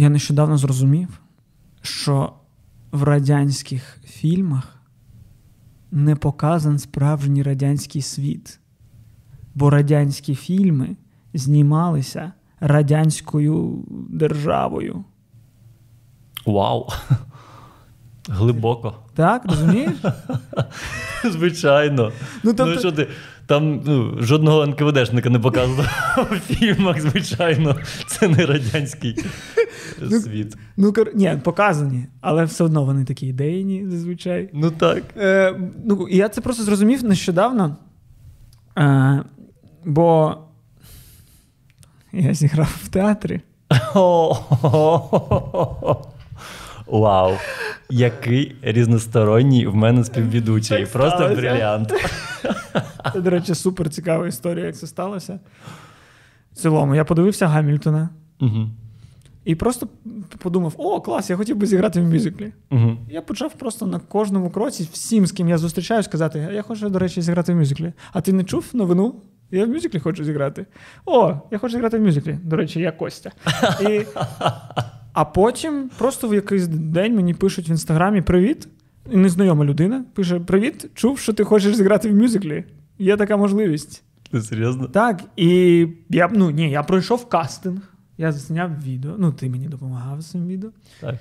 я нещодавно зрозумів, що в радянських фільмах не показан справжній радянський світ. Бо радянські фільми знімалися радянською державою. Вау! Глибоко. Так, розумієш? Звичайно. Ну, тобто... ну що ти, Там ну, жодного НКВДшника не показано в фільмах, звичайно. Це не радянський ну, світ. Ну, ні, показані, але все одно вони такі ідейні, зазвичай. Ну так. Е, ну, Я це просто зрозумів нещодавно. Е, Бо я зіграв в театрі. Вау! Який різносторонній в мене співвідучий. Просто бриліант. Це, до речі, супер цікава історія, як це сталося. В цілому, я подивився Гамільтона угу. і просто подумав: о, клас, я хотів би зіграти в мюзиклі. Угу. Я почав просто на кожному кроці всім, з ким я зустрічаюсь, сказати: я хочу, до речі, зіграти в мюзиклі. А ти не чув новину? Я в мюзиклі хочу зіграти. О, я хочу зіграти в мюзиклі. До речі, я Костя. І... А потім просто в якийсь день мені пишуть в інстаграмі Привіт. І незнайома людина пише: Привіт, чув, що ти хочеш зіграти в мюзиклі. Є така можливість. Ти серйозно? Так. І я ну, ні, я пройшов кастинг, я зняв відео. Ну, ти мені допомагав з цим відео. Так.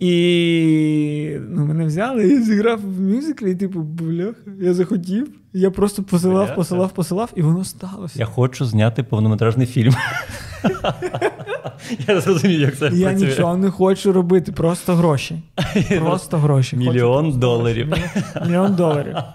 І ну, мене взяли і зіграв в мюзиклі, і типу, бляха, я захотів. Я просто посилав, посилав, посилав, і воно сталося. Я хочу зняти повнометражний фільм. Я зрозумів, як це Я працює. нічого не хочу робити, просто гроші. Просто гроші. Мільйон хочу доларів. Мільйон доларів.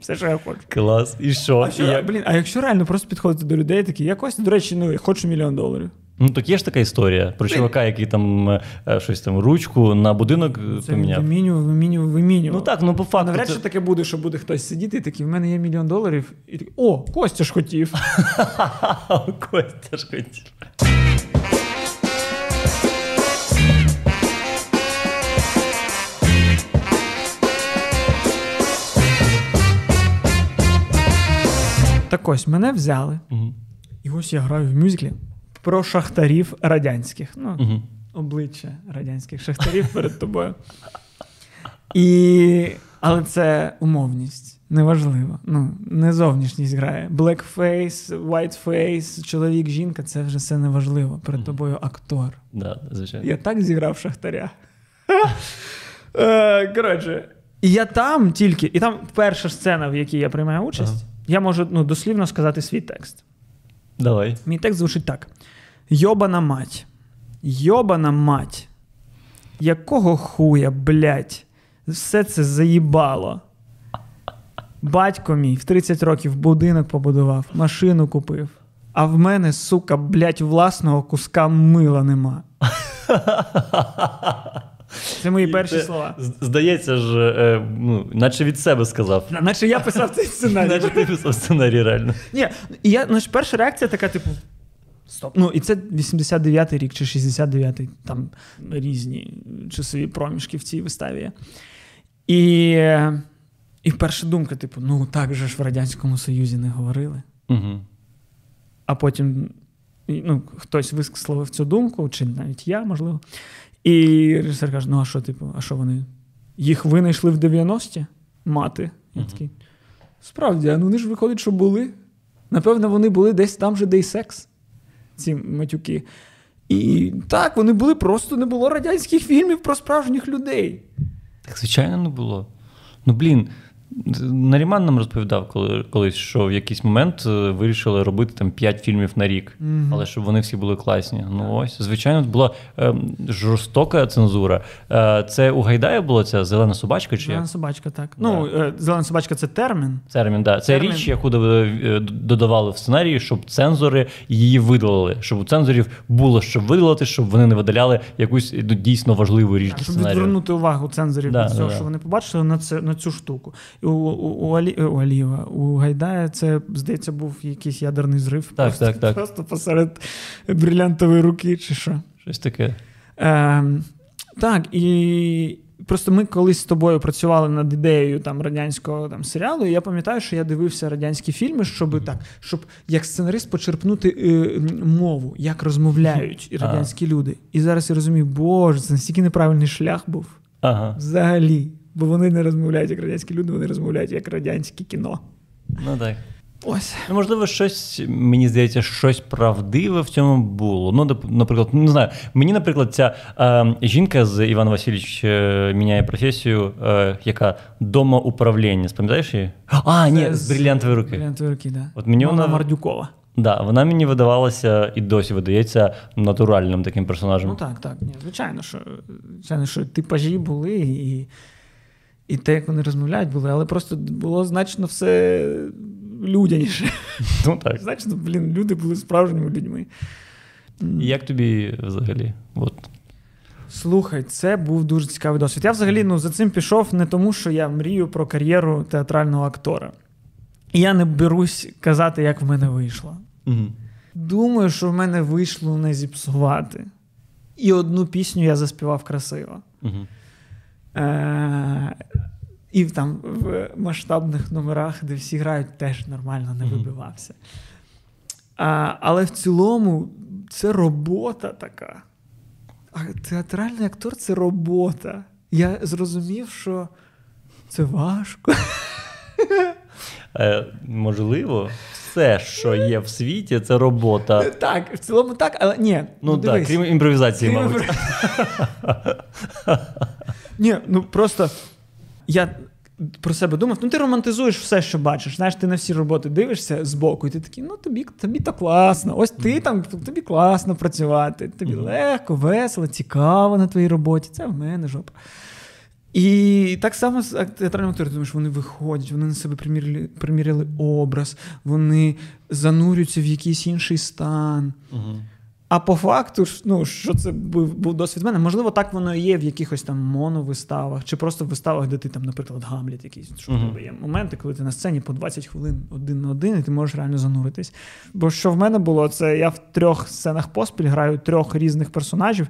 Все, що я хочу. Клас. І що? А, що, як... блін, а якщо реально просто підходити до людей, такі, я Костя, до речі, ну, я хочу мільйон доларів. Ну, так є ж така історія про чувака, який там е, щось там ручку на будинок е, Це поміняв. Вимінював, вимінював, вимінював. Ну так, ну по факту. Навряд чи це... таке буде, що буде хтось сидіти і такий, в мене є мільйон доларів, і такий, о, Костя ж хотів. Костя ж хотів. Так ось мене взяли, угу. і ось я граю в мюзиклі про шахтарів радянських. Ну, угу. Обличчя радянських шахтарів перед тобою. І... Але це умовність. Неважливо. Ну, Не зовнішність грає. Blackface, whiteface, чоловік, жінка це вже все неважливо. Перед тобою актор. Да, звичайно. Я так зіграв шахтаря. Е, коротше, і я там тільки, і там перша сцена, в якій я приймаю участь, ага. я можу ну, дослівно сказати свій текст. Давай. Мій текст звучить так: Йобана мать. Йобана мать. Якого хуя, блядь, все це заїбало. Батько мій в 30 років будинок побудував, машину купив. А в мене, сука, блядь, власного куска мила нема. Це мої перші це, слова. Здається ж, е, ну, наче від себе сказав. Наче я писав цей сценарій. Наче ти писав сценарій, реально. Ні, я, ну, перша реакція така, типу. Стоп. Ну, і це 89-й рік чи 69-й, там різні часові проміжки в цій виставі. І і перша думка, типу, ну так же ж в Радянському Союзі не говорили. Угу. А потім ну, хтось висловив цю думку, чи навіть я, можливо. І режисер каже: ну, а що, типу, а що вони? Їх винайшли в 90-ті мати. Я угу. такий, Справді, ну вони ж виходить, що були. Напевно, вони були десь там же, де й секс, ці матюки. І так, вони були, просто не було радянських фільмів про справжніх людей. Так, звичайно, не було. Ну, блін, Наріман нам розповідав коли, колись, що в якийсь момент е, вирішили робити там 5 фільмів на рік, mm-hmm. але щоб вони всі були класні. Ну ось, звичайно, була е, жорстока цензура. Е, це у Гайдая була ця зелена собачка? чи Зелена як? собачка, так. Да. Ну, е, зелена собачка це термін. Термін, да. Це термін. річ, яку е, додавали в сценарії, щоб цензори її видалили. Щоб у цензорів було що видалити, щоб вони не видаляли якусь ну, дійсно важливу річ. Так, Щоб відвернути увагу цензорів від цього, що вони побачили на це на цю штуку у у, у, Алі, у Аліва, у Гайдая це, здається, був якийсь ядерний зрив. Так, просто, так, так. Просто посеред брилянтової руки, чи що. Щось таке. Е, Так, і просто ми колись з тобою працювали над ідеєю там радянського там серіалу. і Я пам'ятаю, що я дивився радянські фільми, щоб так, щоб як сценарист почерпнути е, мову, як розмовляють радянські люди. І зараз я розумію, боже, це настільки неправильний шлях був. Ага. Взагалі. Бо вони не розмовляють як радянські люди, вони розмовляють як радянське кіно. Ну так. Ось. Ну, можливо, щось, мені здається, щось правдиве в цьому було. Ну, наприклад, не знаю. Мені, наприклад, ця е, жінка з Іван Васильович е, міняє професію, е, яка домоуправління. Спам'ятаєш її? А, ні, з брилянтової руки. Брилянтової руки, да. От мені вона вона Мардюкова. Да, вона мені видавалася і досі видається натуральним таким персонажем. Ну так, так. Ні, Звичайно, що звичайно, що типажі були, і і те, як вони розмовляють, були, але просто було значно все людяніше. Ну так. Значно, блін, люди були справжніми людьми. Як тобі взагалі? От. Слухай, це був дуже цікавий досвід. Я взагалі ну, за цим пішов не тому, що я мрію про кар'єру театрального актора. І я не берусь казати, як в мене вийшло. Угу. Думаю, що в мене вийшло не зіпсувати. І одну пісню я заспівав красиво. Угу. Е- І там в масштабних номерах, де всі грають, теж нормально не вибивався. А, Але в цілому це робота така. А театральний актор це робота. Я зрозумів, що це важко. Е, Можливо, все, що є в світі, це робота. Так, в цілому так, але ні. Ну, ну так, крім імпровізації, крім мабуть. Ні, ну просто я про себе думав, ну ти романтизуєш все, що бачиш. Знаєш, ти на всі роботи дивишся збоку, і ти такий, ну тобі тобі то класно. Ось ти там, тобі класно працювати, тобі легко, весело, цікаво на твоїй роботі. Це в мене жопа. І так само з театральним актором, думаєш, вони виходять, вони на себе приміряли, приміряли образ, вони занурюються в якийсь інший стан. Угу. А по факту, ну, що це був був досвід мене, можливо, так воно і є в якихось там моновиставах, чи просто в виставах, де ти там, наприклад, Гамліт якийсь. Що uh-huh. тебе є моменти, коли ти на сцені по 20 хвилин один на один, і ти можеш реально зануритись. Бо що в мене було, це я в трьох сценах поспіль граю трьох різних персонажів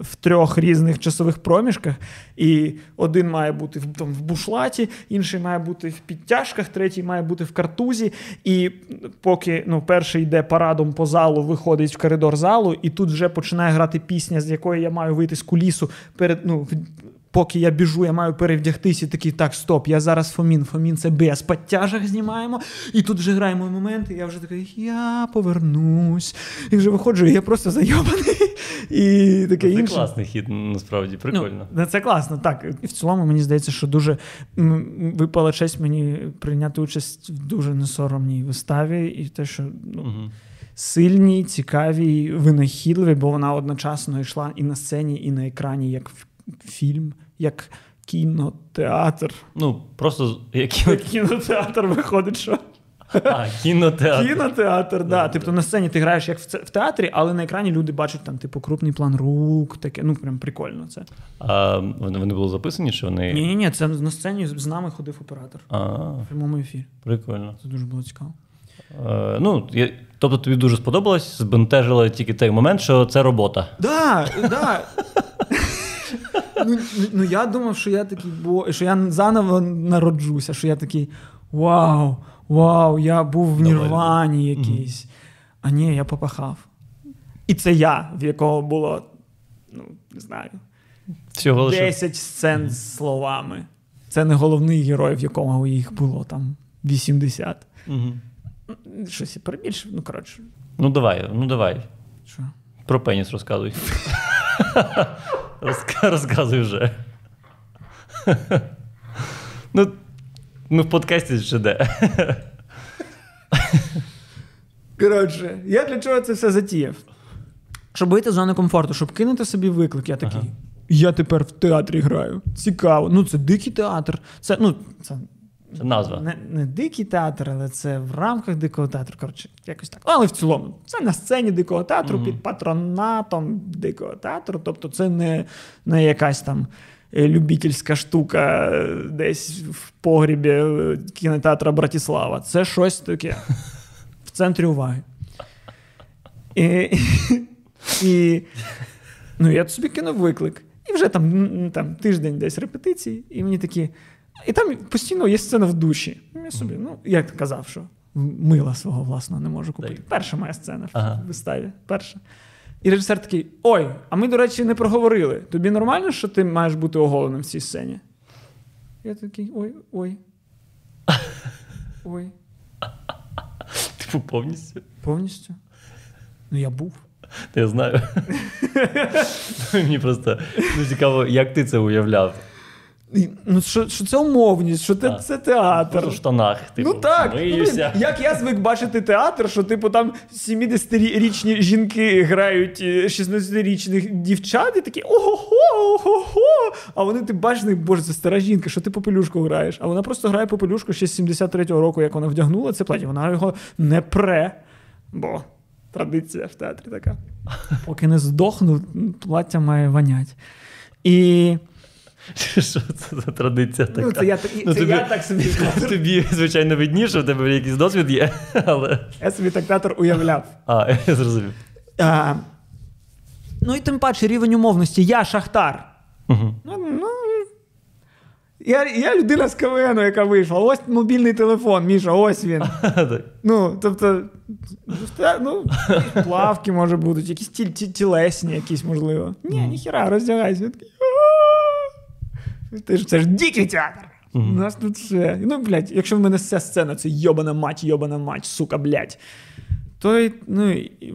в трьох різних часових проміжках, і один має бути в, там, в бушлаті, інший має бути в підтяжках, третій має бути в картузі. І поки ну, перший йде парадом по залу, виходить в коридор залу, і тут вже починає грати пісня, з якої я маю вийти з кулісу перед ну, поки я біжу, я маю перевдягтися і такий, так, стоп, я зараз Фомін, Фомін це без підтяжок знімаємо. І тут вже граємо момент, і я вже такий, я повернусь. І вже виходжу, і я просто зайобаний. І таке Це інше. класний хід, насправді, прикольно. Ну, Це класно, так. І в цілому, мені здається, що дуже випала честь мені прийняти участь в дуже несоромній виставі, і те, що ну, угу. сильні, цікаві, винахідливі, бо вона одночасно йшла і на сцені, і на екрані, як фільм як кінотеатр. Ну, просто як, кінотеатр виходить, що. А, Кінотеатр. Кінотеатр, да. да. Тобто на сцені ти граєш як в театрі, але на екрані люди бачать там, типу, крупний план рук, таке. Ну, прям прикольно це. А Вони вони були записані? чи вони... Ні, ні, ні, це на сцені з нами ходив оператор. А, В прямому ефірі. Прикольно. Це дуже було цікаво. Е, ну, я, Тобто тобі дуже сподобалось, збентежило тільки той момент, що це робота. Так, да, да. Ну, ну я думав, що я такий, бо що я заново народжуся, що я такий вау, вау, я був в Нірвані якийсь. А ні, я попахав. І це я, в якого було, ну, не знаю, Всього 10 сцен з словами. Це не головний герой, в якому їх було там 80. Угу. Щось я перебільшив, ну коротше. Ну давай, ну давай. Що? Про пеніс розказуй. Розказуй вже. Ну, ми в подкасті ще де. Коротше, я для чого це все затіяв? Щоб вийти з зони комфорту, щоб кинути собі виклик, я такий. Ага. Я тепер в театрі граю. Цікаво. Ну, це дикий театр. Це ну, це це назва. Не не дикий театр, але це в рамках дикого театру. Коротше, якось так. Але в цілому, це на сцені дикого театру mm-hmm. під патронатом дикого театру. Тобто, це не, не якась там. Е, любительська штука е, десь в погрібі е, кінотеатра Братіслава. Це щось таке в центрі уваги. І, і ну, я собі кинув виклик. І вже там там тиждень десь репетиції, і мені такі. І там постійно є сцена в душі. Я собі, ну, як казав, що мила свого власного не можу купити. Перша моя сцена ага. в виставі. Перша. І режисер такий: Ой, а ми, до речі, не проговорили. Тобі нормально, що ти маєш бути оголеним в цій сцені? Я такий: ой, ой. Ой. Типу, повністю? Повністю. Ну, я був. Я знаю. Мені просто ну, цікаво, як ти це уявляв. Ну, Що що це умовність, що це, це театр. В штанах. Типу, ну так, ну, Як я звик бачити театр, що типу там 70-річні жінки грають 16-річних е, дівчат і такі ого-го, ого-го. А вони ти бачиш, боже, це стара жінка, що ти попелюшку граєш. А вона просто грає попелюшку ще з 73-го року, як вона вдягнула це платі. Вона його не пре. Бо традиція в театрі така. Поки не здохну, плаття має вонять. І. Що це за традиція така? Ну, Це я ну, це тобі, я так собі Тобі, звичайно, видніше, в тебе якийсь досвід є. але... Я собі так театр уявляв. А, я зрозумів. А, Ну і тим паче рівень умовності. Я шахтар. Угу. Ну, ну, я я людина з КВН, яка вийшла. Ось мобільний телефон, Міша, ось він. Ну, тобто, ну, плавки, може, будуть, якісь тілесні, якісь, можливо. Ні, ніхіра, роздягайся. Ти ж це ж дикий театр. У нас тут все. Ну, блядь, якщо в мене ця сцена, це йобана мать, йобана мать, сука, блядь. То ну, і,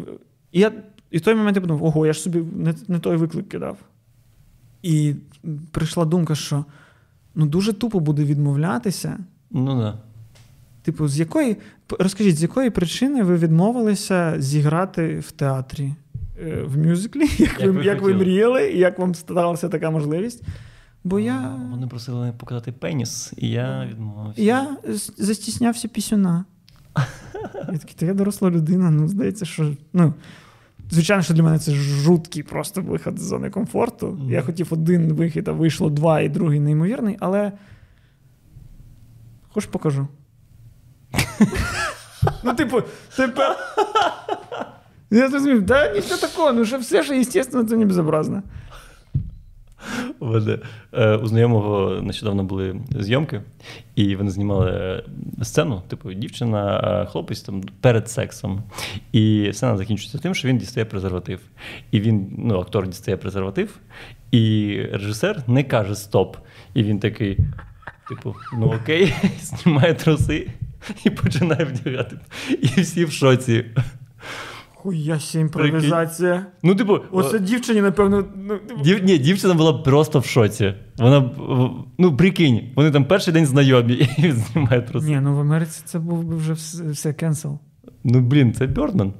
я, і в той момент я подумав, ого, я ж собі не, не той виклик кидав. І прийшла думка, що ну, дуже тупо буде відмовлятися. Ну да. Типу, з якої. Розкажіть, з якої причини ви відмовилися зіграти в театрі? Е, в мюзиклі, як, як ви, ви як ви мріяли, і як вам сталася така можливість? Бо я... Вони просили показати пеніс, і я відмовився. Я застіснявся пісюна. Я такий, то я доросла людина, ну, здається, що. ну, Звичайно, що для мене це жуткий просто вихід з зони комфорту. Mm. Я хотів один вихід, а вийшло два, і другий неймовірний, але. Хоч покажу. Ну, типу, тепер. Я зрозумів, да, нічого такого, ну що все, що естественно, це не безобразно. У е, у знайомого нещодавно були зйомки, і вони знімали е, сцену, типу, дівчина, е, хлопець там перед сексом. І сцена закінчується тим, що він дістає презерватив. І він, ну, актор дістає презерватив, і режисер не каже стоп. І він такий, типу, ну окей, знімає труси і починає вдягати. І всі в шоці. Хуяся імпровізація. Ну, типу, Оце дівчині, напевно. Ну, типу... Дів... Ні, дівчина була просто в шоці. Вона, ну, прикинь, вони там перший день знайомі і знімають труси. Ні, ну в Америці це був би вже все cancel. Ну, блін, це Birdman.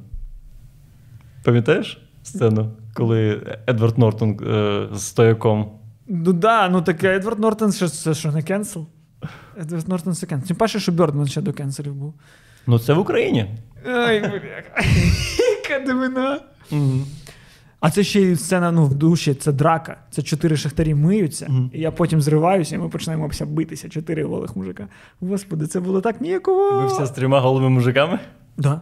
Пам'ятаєш сцену, коли Едвард Нортон е, з стояком? Ну да, ну таке Едвард Нортон що, це що не cancel? Едвард Нортон це cancel. Тим паче, що Birdman ще до кенселів був. Ну, це в Україні. Ай, бляха. Яка дивина. А це ще й сцена ну, в душі, це драка. Це чотири шахтарі миються, mm-hmm. і я потім зриваюся, і ми починаємо битися. Чотири голих мужика. Господи, це було так ніяково. Бився з трьома голими мужиками? Да.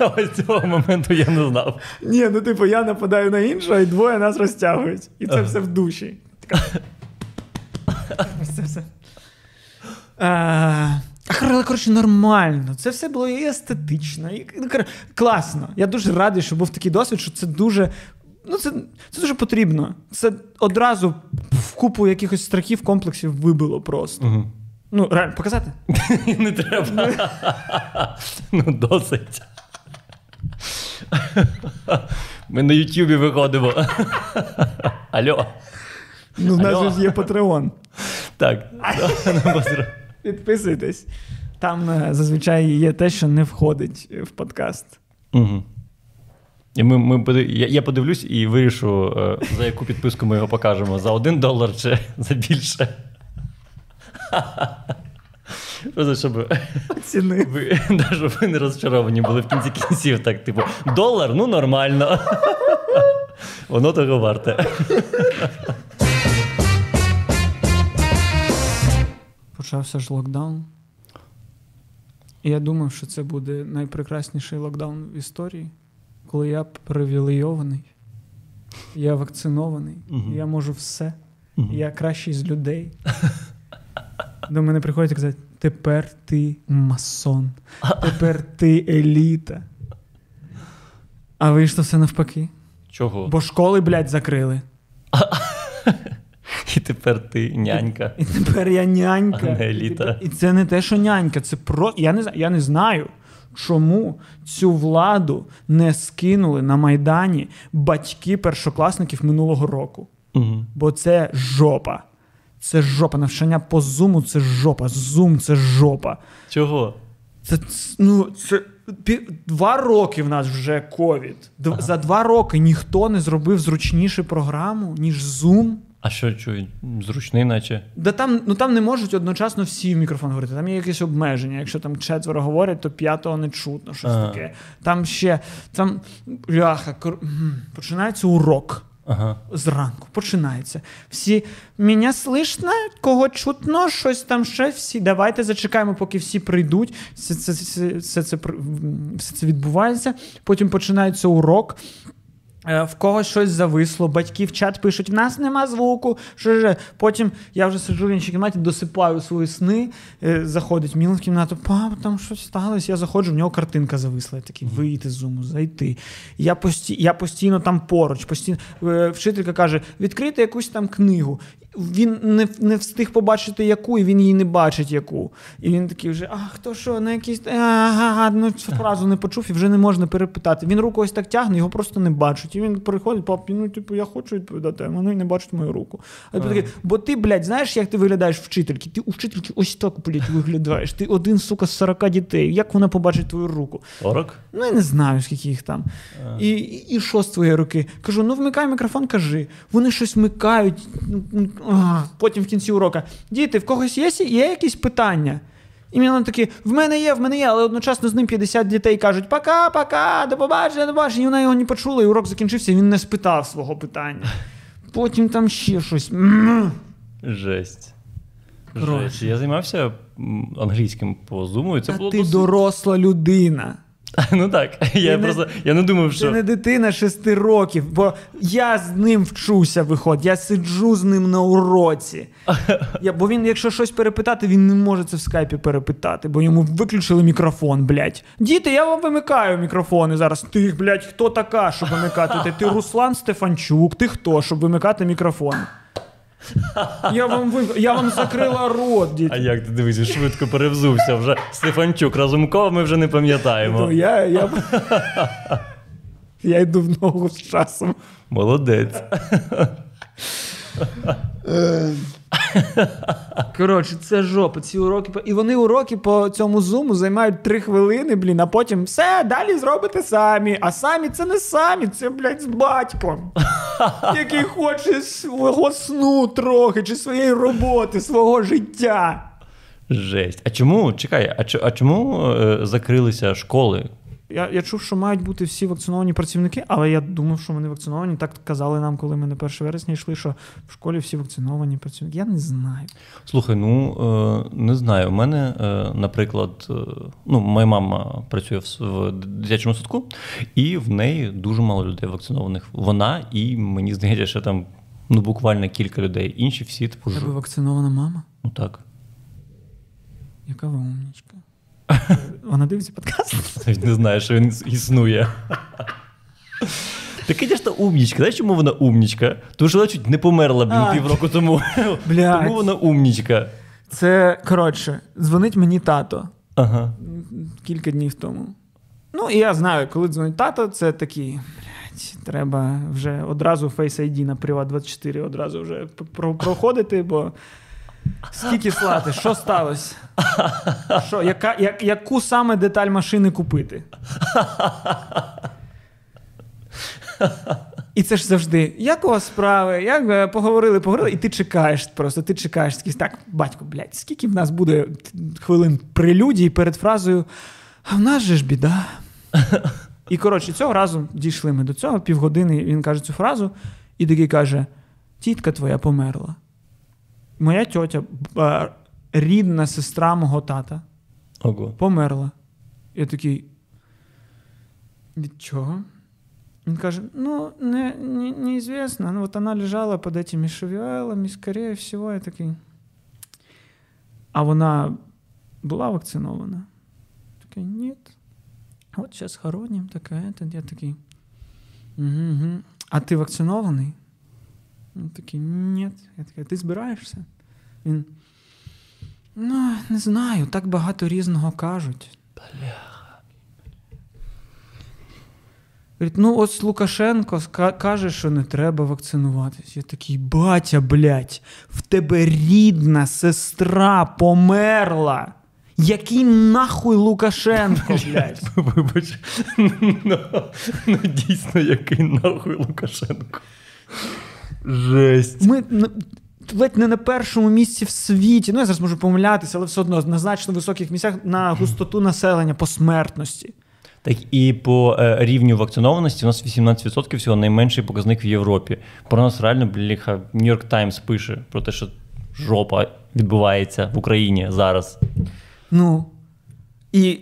Ось цього моменту я не знав. Ні, ну типу, я нападаю на іншого, і двоє нас розтягують. І це все в душі. Це все. Але, коротше, нормально. Це все було і естетично, і ну, класно. Я дуже радий, що був такий досвід, що це дуже. Ну, це це дуже потрібно. Це одразу в купу якихось страхів, комплексів вибило просто. Угу. Ну, реально, показати? Не треба. Ну, досить. Ми на Ютубі виходимо. Алло. Ну, в нас ж є Патреон. Так. Підписуйтесь. Там е, зазвичай є те, що не входить в подкаст. Угу. І ми, ми, Я я подивлюсь і вирішу, е, за яку підписку ми його покажемо: за один долар чи за більше. Просто щоб ви, да, щоб ви не розчаровані були в кінці кінців. Так, типу, долар, ну нормально. Воно того варте. Почався ж локдаун. І я думав, що це буде найпрекрасніший локдаун в історії, коли я привілейований. Я вакцинований, Мгм. я можу все. Мгм. Я кращий з людей. До мене приходять і казати: тепер ти масон, тепер ти еліта. А вийшло все навпаки. Чого? Бо школи, блядь, закрили. І тепер ти нянька. І тепер я нянька. А не еліта. І, тепер- і це не те, що нянька, це про. Я не, я не знаю, чому цю владу не скинули на Майдані батьки першокласників минулого року. Угу. Бо це жопа. Це жопа. Навчання по зуму це жопа. Зум це жопа. Чого? Це ну, це два роки в нас вже ковід. Д- За два роки ніхто не зробив зручнішу програму, ніж Zoom. А що, чую, зручний, наче. Да там, ну там не можуть одночасно всі в мікрофон говорити. Там є якісь обмеження. Якщо там четверо говорять, то п'ятого не чутно, щось Ага. таке. Там ще там бляха, кор- починається урок. Ага. Зранку починається. Всі мене слышно, кого чутно, щось там ще всі. Давайте зачекаємо, поки всі прийдуть. Все це, все, все, це, все це відбувається. Потім починається урок. Е, В когось щось зависло, батьки в чат пишуть: в нас нема звуку. Що ж? Потім я вже сиджу в іншій кімнаті, досипаю свої сни. Е, Заходить Мілан в кімнату, пап, там щось сталося. Я заходжу, в нього картинка зависла. Я такий вийти з зуму, зайти. Я, пості... я постійно там поруч. Постійно... Е, Вчителька каже: відкрити якусь там книгу. Він не, не встиг побачити яку, і він її не бачить яку. І він такий вже, а хто що, на якийсь ага, ну цю фразу не почув і вже не можна перепитати. Він руку ось так тягне, його просто не бачить. І він приходить, пап, ну типу, я хочу відповідати, а вони не бачать мою руку. А ти такий, бо ти, блядь, знаєш, як ти виглядаєш вчительки? Ти у вчительки ось так, блядь, виглядаєш. Ти один, сука, з 40 дітей. Як вона побачить твою руку? 40? Ну, я не знаю, скільки їх там. І, і, і що з твоєї руки? Кажу, ну вмикай мікрофон, кажи. Вони щось вмикають. А, Потім в кінці урока. Діти, в когось є, є якісь питання? І він такий, в мене є, в мене є, але одночасно з ним 50 дітей кажуть: пока, пока, до побачення, до побачення. І вона його не почула, і урок закінчився, і він не спитав свого питання. Потім там ще щось. Жесть. Жесть. Я займався англійським по зуму, і це Та було ти досить... доросла людина. Ну так. Я не- просто я не думав, Це що. не дитина шести років, бо я з ним вчуся, виходить, я сиджу з ним на уроці. Я, бо він, якщо щось перепитати, він не може це в скайпі перепитати, бо йому виключили мікрофон, блядь. Діти, я вам вимикаю мікрофони зараз. Ти, блядь, хто така, щоб вимикати? Ти, ти Руслан Стефанчук, ти хто, щоб вимикати мікрофон? Я вам, вим... я вам закрила рот, А як ти дивишся, швидко перевзувся вже Стефанчук, Разумкова ми вже не пам'ятаємо. Ну, я, я... я йду в ногу з часом. Молодець. Коротше, це жопа. Ці уроки. по- І вони уроки по цьому зуму займають три хвилини, блін, а потім все, далі зробите самі. А самі це не самі, це, блядь, з батьком, який хоче свого сну трохи, чи своєї роботи, свого життя. Жесть. А чому? Чекай, а чому е, закрилися школи? Я, я чув, що мають бути всі вакциновані працівники, але я думав, що вони вакциновані. Так казали нам, коли ми на 1 вересня йшли, що в школі всі вакциновані працівники. Я не знаю. Слухай, ну е, не знаю. У мене, е, наприклад, е, ну, моя мама працює в, в дитячому садку, і в неї дуже мало людей вакцинованих. Вона і мені здається, що там ну, буквально кілька людей. Інші всі типу тебе вакцинована мама? Ну так. Яка ви умнічка. Вона дивиться подкаст? Навіть не знаю, що він існує. Так, звісно, умнічка. Знаєш, чому вона умнічка? Тому що вона чуть не померла блін, півроку тому. Блядь. Тому вона умнічка. Це коротше, дзвонить мені тато Ага. кілька днів тому. Ну, і я знаю, коли дзвонить тато, це такий. блядь, Треба вже одразу Face ID на Privat 24 одразу вже проходити, бо скільки слати, що сталося? Що, яка, я, яку саме деталь машини купити? І це ж завжди, як у вас справи, як поговорили, поговорили, і ти чекаєш просто, ти чекаєш такий, так, батько, блядь, скільки в нас буде хвилин прелюдії перед фразою А в нас же ж біда. І коротше, цього разу дійшли ми до цього, півгодини він каже цю фразу, і такий каже: Тітка твоя померла. Моя тьотя, рідна сестра мого тата, Ого. померла. Я такий. Від чого? Он каже, ну, не, не, неизвестно. Ну, вот она лежала под этими шавіалами, скорее всего, я такий. А вона була вакцинована? Такий, ні. От зараз хороним, така, это. я такий. Угу, угу. А ти вакцинований? Він такий, ні. Я такий, ти збираєшся? Він. Ну, не знаю, так багато різного кажуть. Бляха. Говорить, ну ось Лукашенко каже, що не треба вакцинуватись. Я такий, батя, блядь, в тебе рідна сестра померла. Який нахуй Лукашенко, блядь? Вибач, ну, ну дійсно, який нахуй Лукашенко. Жесть. Ми ледь не на першому місці в світі. Ну, я зараз можу помилятися, але все одно на значно високих місцях на густоту населення по смертності. Так і по е, рівню вакцинованості у нас 18% всього найменший показник в Європі. Про нас реально бліха Нью-Йорк Таймс пише про те, що жопа відбувається в Україні зараз. Ну. І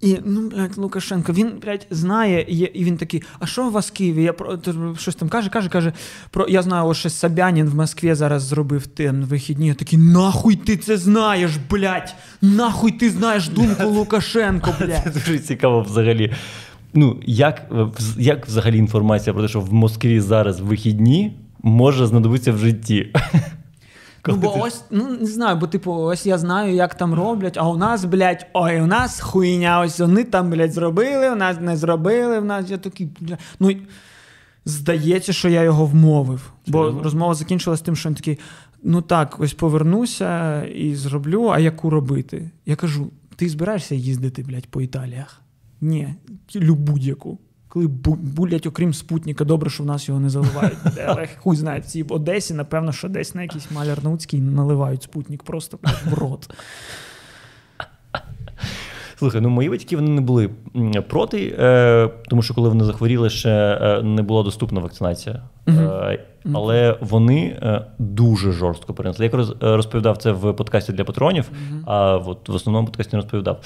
і ну, блядь, Лукашенко, він, блядь, знає, і, він такий, а що у вас в Києві? Я про щось там каже, каже, каже, про я знаю, ось щось Собянін в Москві зараз зробив тим вихідні. Я такий, нахуй ти це знаєш, блядь? Нахуй ти знаєш думку Лукашенко, блядь? Це дуже цікаво взагалі. Ну, як, як взагалі інформація про те, що в Москві зараз вихідні може знадобитися в житті? Ну, бо ось, ну не знаю, бо типу, ось я знаю, як там роблять, а у нас, блядь, ой, у нас хуйня, ось вони там, блядь, зробили, у нас не зробили, у нас я такий, блядь. Ну, здається, що я його вмовив. Бо розмова закінчилась тим, що він такий: ну так, ось повернуся і зроблю, а яку робити? Я кажу: ти збираєшся їздити, блядь, по Італіях? Ні, будь-яку коли булять, окрім спутника, добре, що в нас його не заливають. Але хуй знає, в Одесі, напевно, що десь на якийсь маляр Науцький наливають спутник просто в рот. Слухай, ну мої батьки вони не були проти, е, тому що коли вони захворіли, ще е, не була доступна вакцинація. Е, але вони е, дуже жорстко перенесли. Я розповідав це в подкасті для патронів, а от в основному подкасті не розповідав.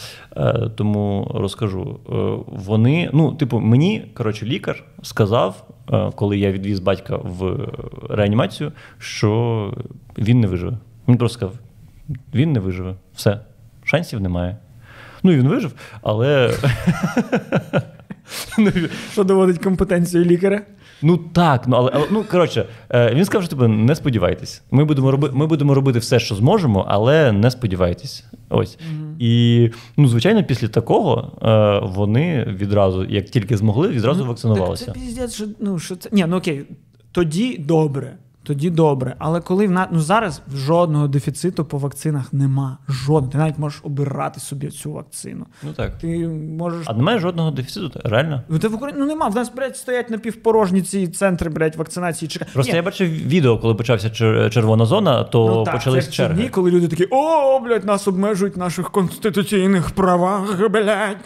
Тому розкажу. Вони, ну, типу, мені коротше, лікар сказав, коли я відвіз батька в реанімацію, що він не виживе. Він просто сказав: він не виживе. Все, шансів немає. Ну він вижив, але. Що доводить компетенцію лікаря? Ну так, ну але, але ну коротше, е, він сказав, що типу, не сподівайтесь. Ми будемо роби, ми будемо робити все, що зможемо, але не сподівайтесь. Ось. Mm-hmm. І ну, звичайно, після такого е, вони відразу, як тільки змогли, відразу ну, вакцинувалися. Так Це піздець, що ну що це. Ні, ну окей, тоді добре тоді добре. Але коли в на... ну зараз жодного дефіциту по вакцинах нема. Жодного. Ти навіть можеш обирати собі цю вакцину. Ну так. Ти можеш. А немає жодного дефіциту, реально? Ну, ти в Україні ну нема. В нас, блядь, стоять напівпорожні ці центри, блядь, вакцинації. Чекає. Просто Ні. я бачив відео, коли почався червона зона, то ну, так, почались черги. Дні, коли люди такі, о, блядь, нас обмежують в наших конституційних правах, блядь.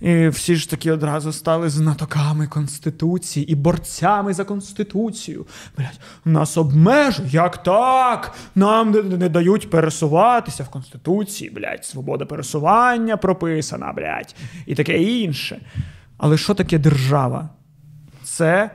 І всі ж таки одразу стали знатоками Конституції і борцями за Конституцію. Блять, нас обмежують. Як так? Нам не, не дають пересуватися в Конституції, блять, свобода пересування прописана, блять, і таке інше. Але що таке держава? Це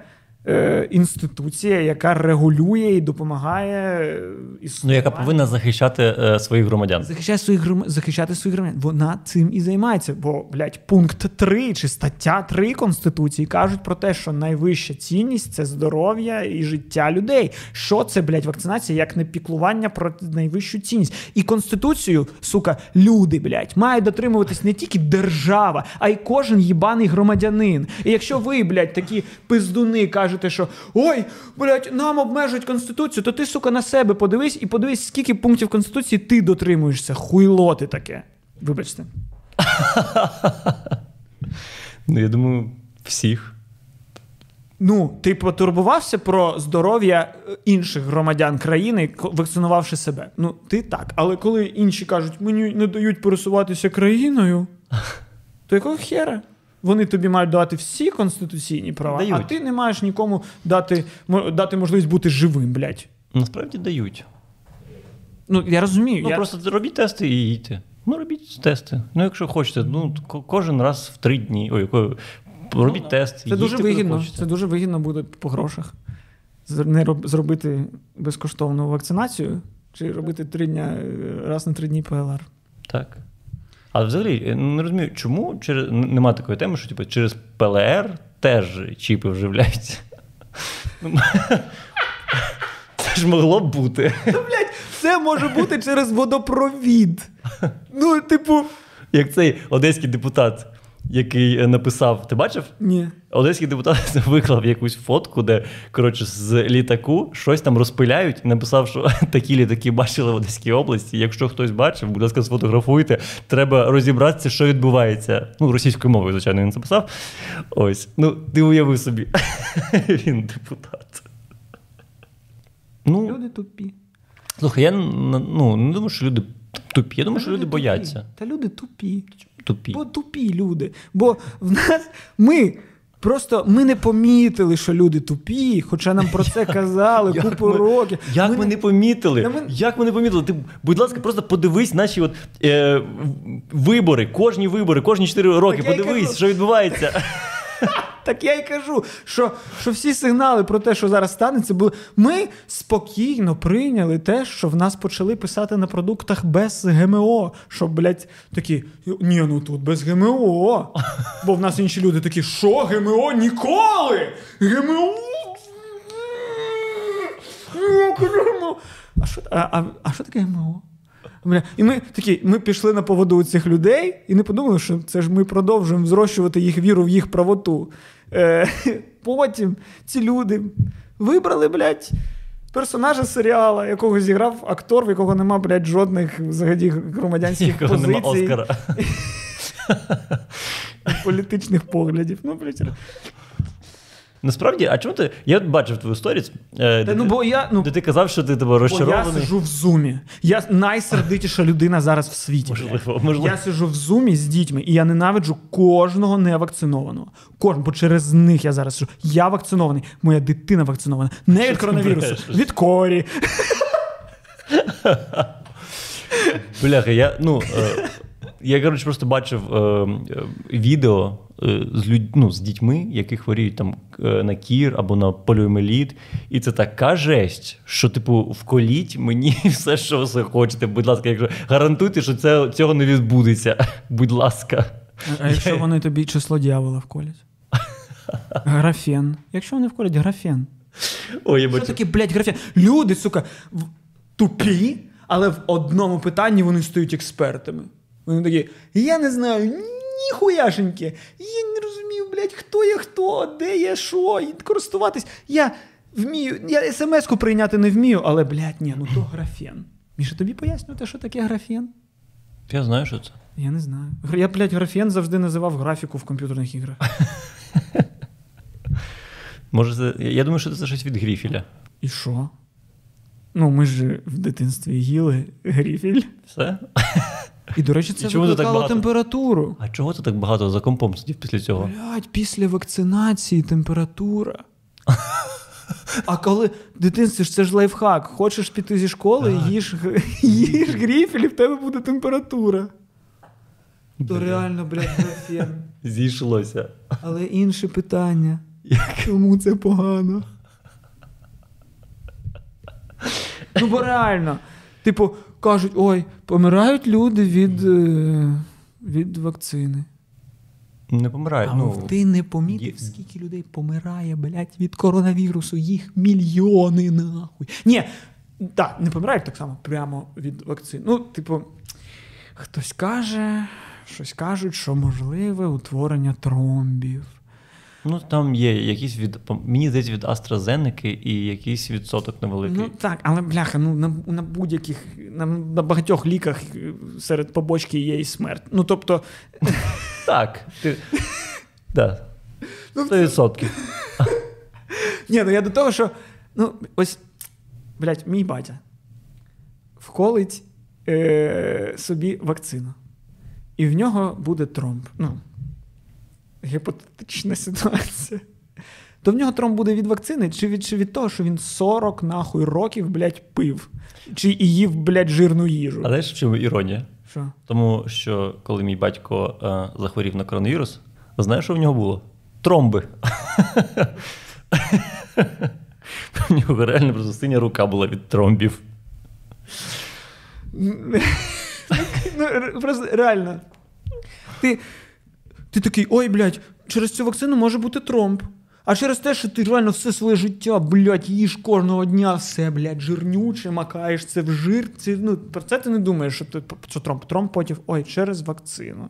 інституція, яка регулює і допомагає існувати. Ну, яка повинна захищати е, своїх громадян. Захищати своїх гром... захищати своїх громадян. Вона цим і займається. Бо, блядь, пункт 3 чи стаття 3 Конституції кажуть про те, що найвища цінність це здоров'я і життя людей. Що це, блядь, вакцинація, як не піклування про найвищу цінність? І Конституцію, сука, люди, блядь, мають дотримуватись не тільки держава, а й кожен їбаний громадянин. І якщо ви, блядь, такі пиздуни кажуть, кажете, що ой, блядь, нам обмежують Конституцію, то ти, сука, на себе подивись і подивись, скільки пунктів Конституції ти дотримуєшся. Хуйло ти таке. Вибачте. Ну, я думаю, всіх. Ну, ти потурбувався про здоров'я е, інших громадян країни, вакцинувавши себе. Ну, ти так. Але коли інші кажуть, мені не дають пересуватися країною, то якого хера? Вони тобі мають дати всі конституційні права, дають. а ти не маєш нікому дати дати можливість бути живим, блядь. Насправді дають. Ну, я розумію. Ну, я... просто робіть тести і їдьте. Ну, робіть тести. Ну, якщо хочете, ну кожен раз в три дні. Ой, робіть тест. Це дуже вигідно. Це дуже вигідно буде по грошах. Не роб, зробити безкоштовну вакцинацію, чи робити три дня е, раз на три дні ПЛР. Так. Але взагалі, я не розумію, чому через... нема такої теми, що типу, через ПЛР теж чіпи вживляються. Ну, Це ж могло б бути. Блять, це може бути через водопровід. Ну, типу, Як цей одеський депутат, який е, написав, ти бачив? ні. Одеський депутат виклав якусь фотку, де коротше з літаку щось там розпиляють, і написав, що такі літаки бачили в Одеській області. Якщо хтось бачив, будь ласка, сфотографуйте. Треба розібратися, що відбувається. Ну, російською мовою, звичайно, він це писав. Ось. Ну, ти уяви собі. Він депутат. Ну, Люди тупі. слухай, я ну, не думаю, що люди тупі. Я думаю, що люди бояться. Та люди тупі. Тупі. Бо тупі люди. Бо в нас ми. Просто ми не помітили, що люди тупі, хоча нам про це казали Як купу ми- років. Як ми, не помітили? Ми- Як ми не помітили? Ти, будь ласка, просто подивись наші от, е, вибори, кожні вибори, кожні 4 роки. Так подивись, кажу. що відбувається. Так я й кажу, що, що всі сигнали про те, що зараз станеться, були. Ми спокійно прийняли те, що в нас почали писати на продуктах без ГМО. Що, блядь, такі, ні, ну тут без ГМО. Бо в нас інші люди такі, що ГМО ніколи? ГМО. ГМО? А що, а, а, а що таке ГМО? І ми такі, ми пішли на поводу у цих людей і не подумали, що це ж ми продовжуємо зрощувати їх віру в їх правоту. Е, потім ці люди вибрали, блядь, персонажа серіала, якого зіграв актор, в якого нема, блядь, жодних взагалі громадянських Якого нема позицій, Оскара. політичних поглядів. Ну, блядь, Насправді, а чому ти. Я от бачив твою сторіс, е, де, ну, ти- бо я, ну, де ти казав, що ти тебе бо я сижу в зумі. Я найсердитіша людина зараз в світі. Можливо, можливо. Я сижу в зумі з дітьми, і я ненавиджу кожного невакцинованого. Кожен, бо через них я зараз сижу. Я вакцинований, моя дитина вакцинована. Не від ти коронавірусу, від корі. Бляха, я, ну, е, я, коротше, просто бачив е, е, відео е, з, люд, ну, з дітьми, які хворіють там е, на кір або на поліомеліт. І це така жесть, що, типу, вколіть мені все, що ви захочете. Будь ласка, якщо гарантуйте, що це, цього не відбудеться. Будь ласка. А якщо вони тобі число дьявола вколять? Графен. Якщо вони вколять графен. Ой, я Що бачу. таке, блядь, графен? Люди, сука, тупі, але в одному питанні вони стають експертами. Вони такі, я не знаю, ніхуяшеньки. Я не розумію, блядь, хто є хто, де є що, і користуватись. Я вмію, я смс-ку прийняти не вмію, але, блядь, ні, ну то графен. Міша, тобі пояснювати, що таке графен? Я знаю, що це. Я не знаю. Я, блядь, графен завжди називав графіку в комп'ютерних іграх. Може, це. Я думаю, що це щось від Гріфіля. І що? Ну, ми ж в дитинстві їли гріфіль. Все? І, до речі, це чому ти так температуру. А чого ти так багато за компом сидів після цього? Блядь, після вакцинації температура. А коли в дитинстві ж це ж лайфхак. Хочеш піти зі школи, їж, г- їж гріфель, і в тебе буде температура. То реально, блядь, графен. Зійшлося. Але інше питання. Чому це погано? Ну, бо реально. Типу, кажуть, ой, помирають люди від, е, від вакцини. Не помирай. А ну, ти не помітив, є- скільки людей помирає, блядь, від коронавірусу? Їх мільйони нахуй. Ні, так, не помирають так само прямо від вакцин. Ну, типу, хтось каже, щось кажуть, що можливе утворення тромбів. Ну, там є якийсь від. Мені здається, від AstraZeneca і якийсь відсоток невеликий. Ну так, але бляха, ну на, на будь-яких, на, на багатьох ліках е, серед побочки є і смерть. Ну тобто, Так. Ти... Да. Ну, 100%. ні, ну я до того, що ну ось, блядь, мій батя вколить е, собі вакцину, і в нього буде тромб. Ну, гіпотетична ситуація. То в нього тромб буде від вакцини, чи від, чи від того, що він 40 нахуй років, блядь, пив, чи і їв, блядь, жирну їжу. А знаєш, в чому іронія? Що? Тому що коли мій батько е, захворів на коронавірус, знаєш, що в нього було? Тромби. У нього реально просто синя рука була від тромбів. Ну, просто реально. Ти ти такий, ой, блядь, через цю вакцину може бути тромб. А через те, що ти реально все своє життя, блядь, їш кожного дня все, блядь, жирнюче, макаєш це в жир. Це, ну, Про це ти не думаєш, що ти що тромб. Тромб потім, ой, через вакцину.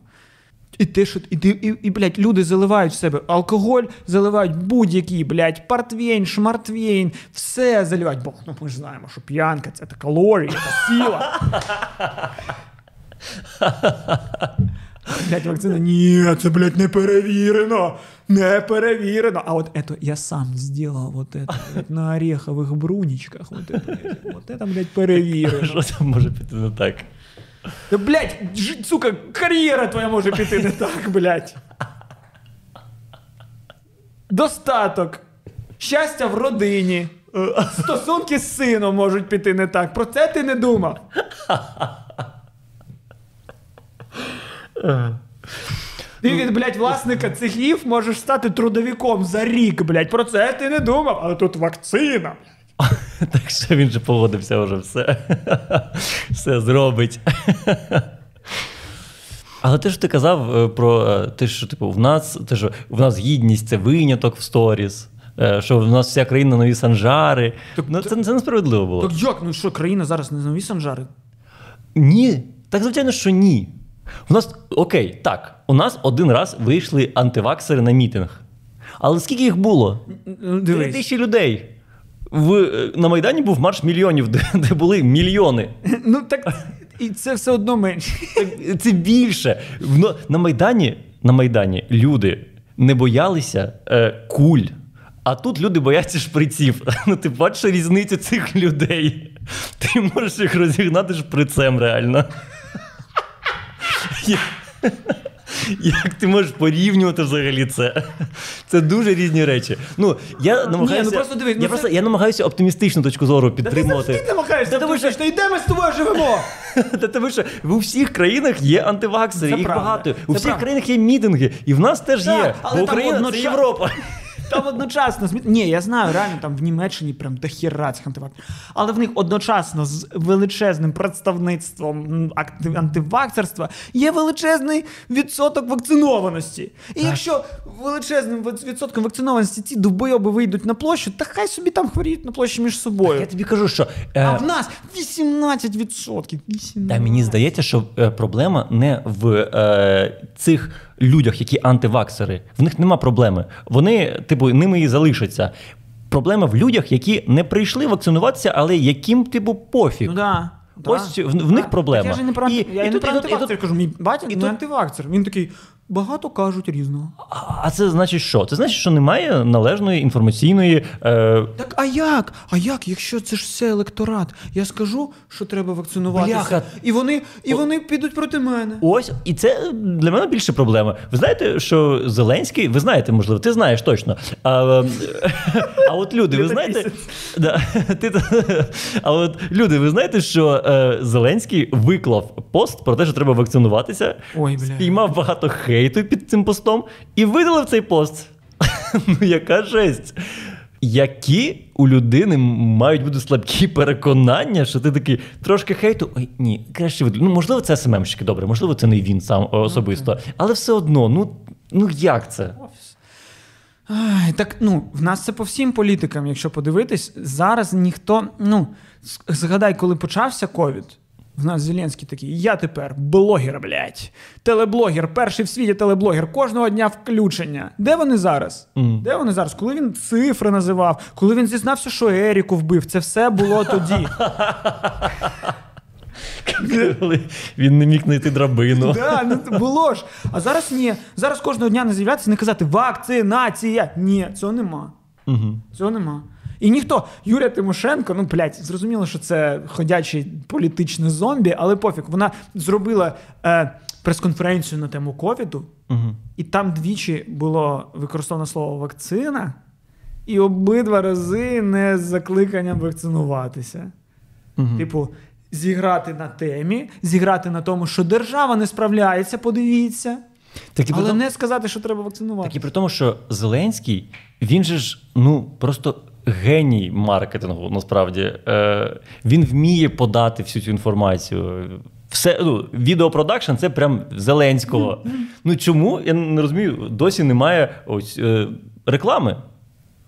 І те, що і, і, і, блядь, люди заливають в себе алкоголь, заливають будь-який, блядь, портвейн, шмартвейн, все заливають. Бо ну, ми ж знаємо, що п'янка це калорії, це сила. Блять, вакцина. Ні, це, блядь, не перевірено. Не перевірено. А от это я сам сделал вот это, блядь, на орехових брунічках. Вот это, блядь, вот это, блядь, перевірено. Що там може піти не так? Да, блядь, сука, кар'єра твоя може піти не так, блядь. Достаток. Щастя в родині. Стосунки з сином можуть піти не так. Про це ти не думав. Ти від, блядь, власника цехів можеш стати трудовиком за рік, блядь. Про це ти не думав, але тут вакцина. Так що він же поводився вже все. Все зробить. Але те, що ти казав е, про е, те, що типу, в нас те, що в нас гідність це виняток в сторіс, е, що в нас вся країна нові санжари. Так, ну, Це це несправедливо було. Так як? Ну що, країна зараз не нові санжари? Ні. Так, звичайно, що ні. У нас окей, так, у нас один раз вийшли антиваксери на мітинг. Але скільки їх було? Три тисячі людей. В, е, На Майдані був марш мільйонів, де, де були мільйони. Ну так і це все одно менше. Це більше. На Майдані на Майдані люди не боялися е, куль. А тут люди бояться шприців. Ну, ти бачиш різницю цих людей. Ти можеш їх розігнати шприцем реально. Як ти можеш порівнювати взагалі це? Це дуже різні речі. Ну, Я намагаюся Ні, ну просто дивись, я, ну, просто, це... я намагаюся оптимістичну точку зору підтримувати. Та ти намагаєшся, тому що що йдемо з тобою живемо. Та тому що в усіх країнах є антиваксери, їх багато. У всіх країнах є мітинги, і в нас теж є. Бо Україна це Європа. Там одночасно Ні, я знаю, реально там в Німеччині прям дохіра цих антиваксерів. Але в них одночасно з величезним представництвом антиваксерства є величезний відсоток вакцинованості. І так. якщо величезним відсотком вакцинованості ці дубойоби вийдуть на площу, та хай собі там хворіють на площі між собою. Так я тобі кажу, що е... а в нас 18%. 18%. Та мені здається, що е, проблема не в е, цих людях, які антиваксери. В них нема проблеми. Вони, типу, ними і залишаться. Проблема в людях, які не прийшли вакцинуватися, але яким, типу, пофіг. Ну да. Ось в, в них проблема. Я ж не про, і, я і, не про антивакцер кажу, мій батя не антивакцер. Він такий, Багато кажуть різного. А, це значить що? Це значить, що немає належної інформаційної. Е... Так а як? А як, якщо це ж все електорат? Я скажу, що треба вакцинуватися, Бляха. і вони і вони підуть проти мене. Ось, і це для мене більше проблема. Ви знаєте, що Зеленський, ви знаєте, можливо, ти знаєш точно. А ем, а от люди, ви знаєте, да, ти, а от люди, ви знаєте, що е, Зеленський виклав пост про те, що треба вакцинуватися, Ой, бля. спіймав багато хейту хейту під цим постом і видалив цей пост. Ну, яка жесть. Які у людини мають бути слабкі переконання, що ти такий трошки хейту. Ой, ні, краще видалю. Ну, можливо, це СММщики, добре, можливо, це не він сам особисто. Але все одно, ну ну як це? Ай, Так ну, в нас це по всім політикам, якщо подивитись, зараз ніхто. Ну, згадай, коли почався ковід. В нас Зеленський такий, я тепер блогер, блядь. Телеблогер, перший в світі телеблогер, кожного дня включення. Де вони зараз? Mm. Де вони зараз? Коли він цифри називав, коли він зізнався, що Еріку вбив, це все було тоді. Він не міг знайти драбину. Да, ну було ж. А зараз ні. Зараз кожного дня не з'являтися, не казати вакцинація. Ні, цього нема. Цього нема. І ніхто, Юрія Тимошенко, ну блядь, зрозуміло, що це ходячий політичний зомбі, але пофіг, вона зробила е, прес-конференцію на тему ковіду, угу. і там двічі було використовано слово вакцина, і обидва рази не з закликанням вакцинуватися. Угу. Типу, зіграти на темі, зіграти на тому, що держава не справляється, подивіться. Так і Але тому- не сказати, що треба вакцинувати. Так і при тому, що Зеленський, він же ж ну просто геній маркетингу, насправді. Е, він вміє подати всю цю інформацію. Все, ну, відеопродакшн це прям Зеленського. Ну чому? Я не розумію, досі немає ось е, реклами.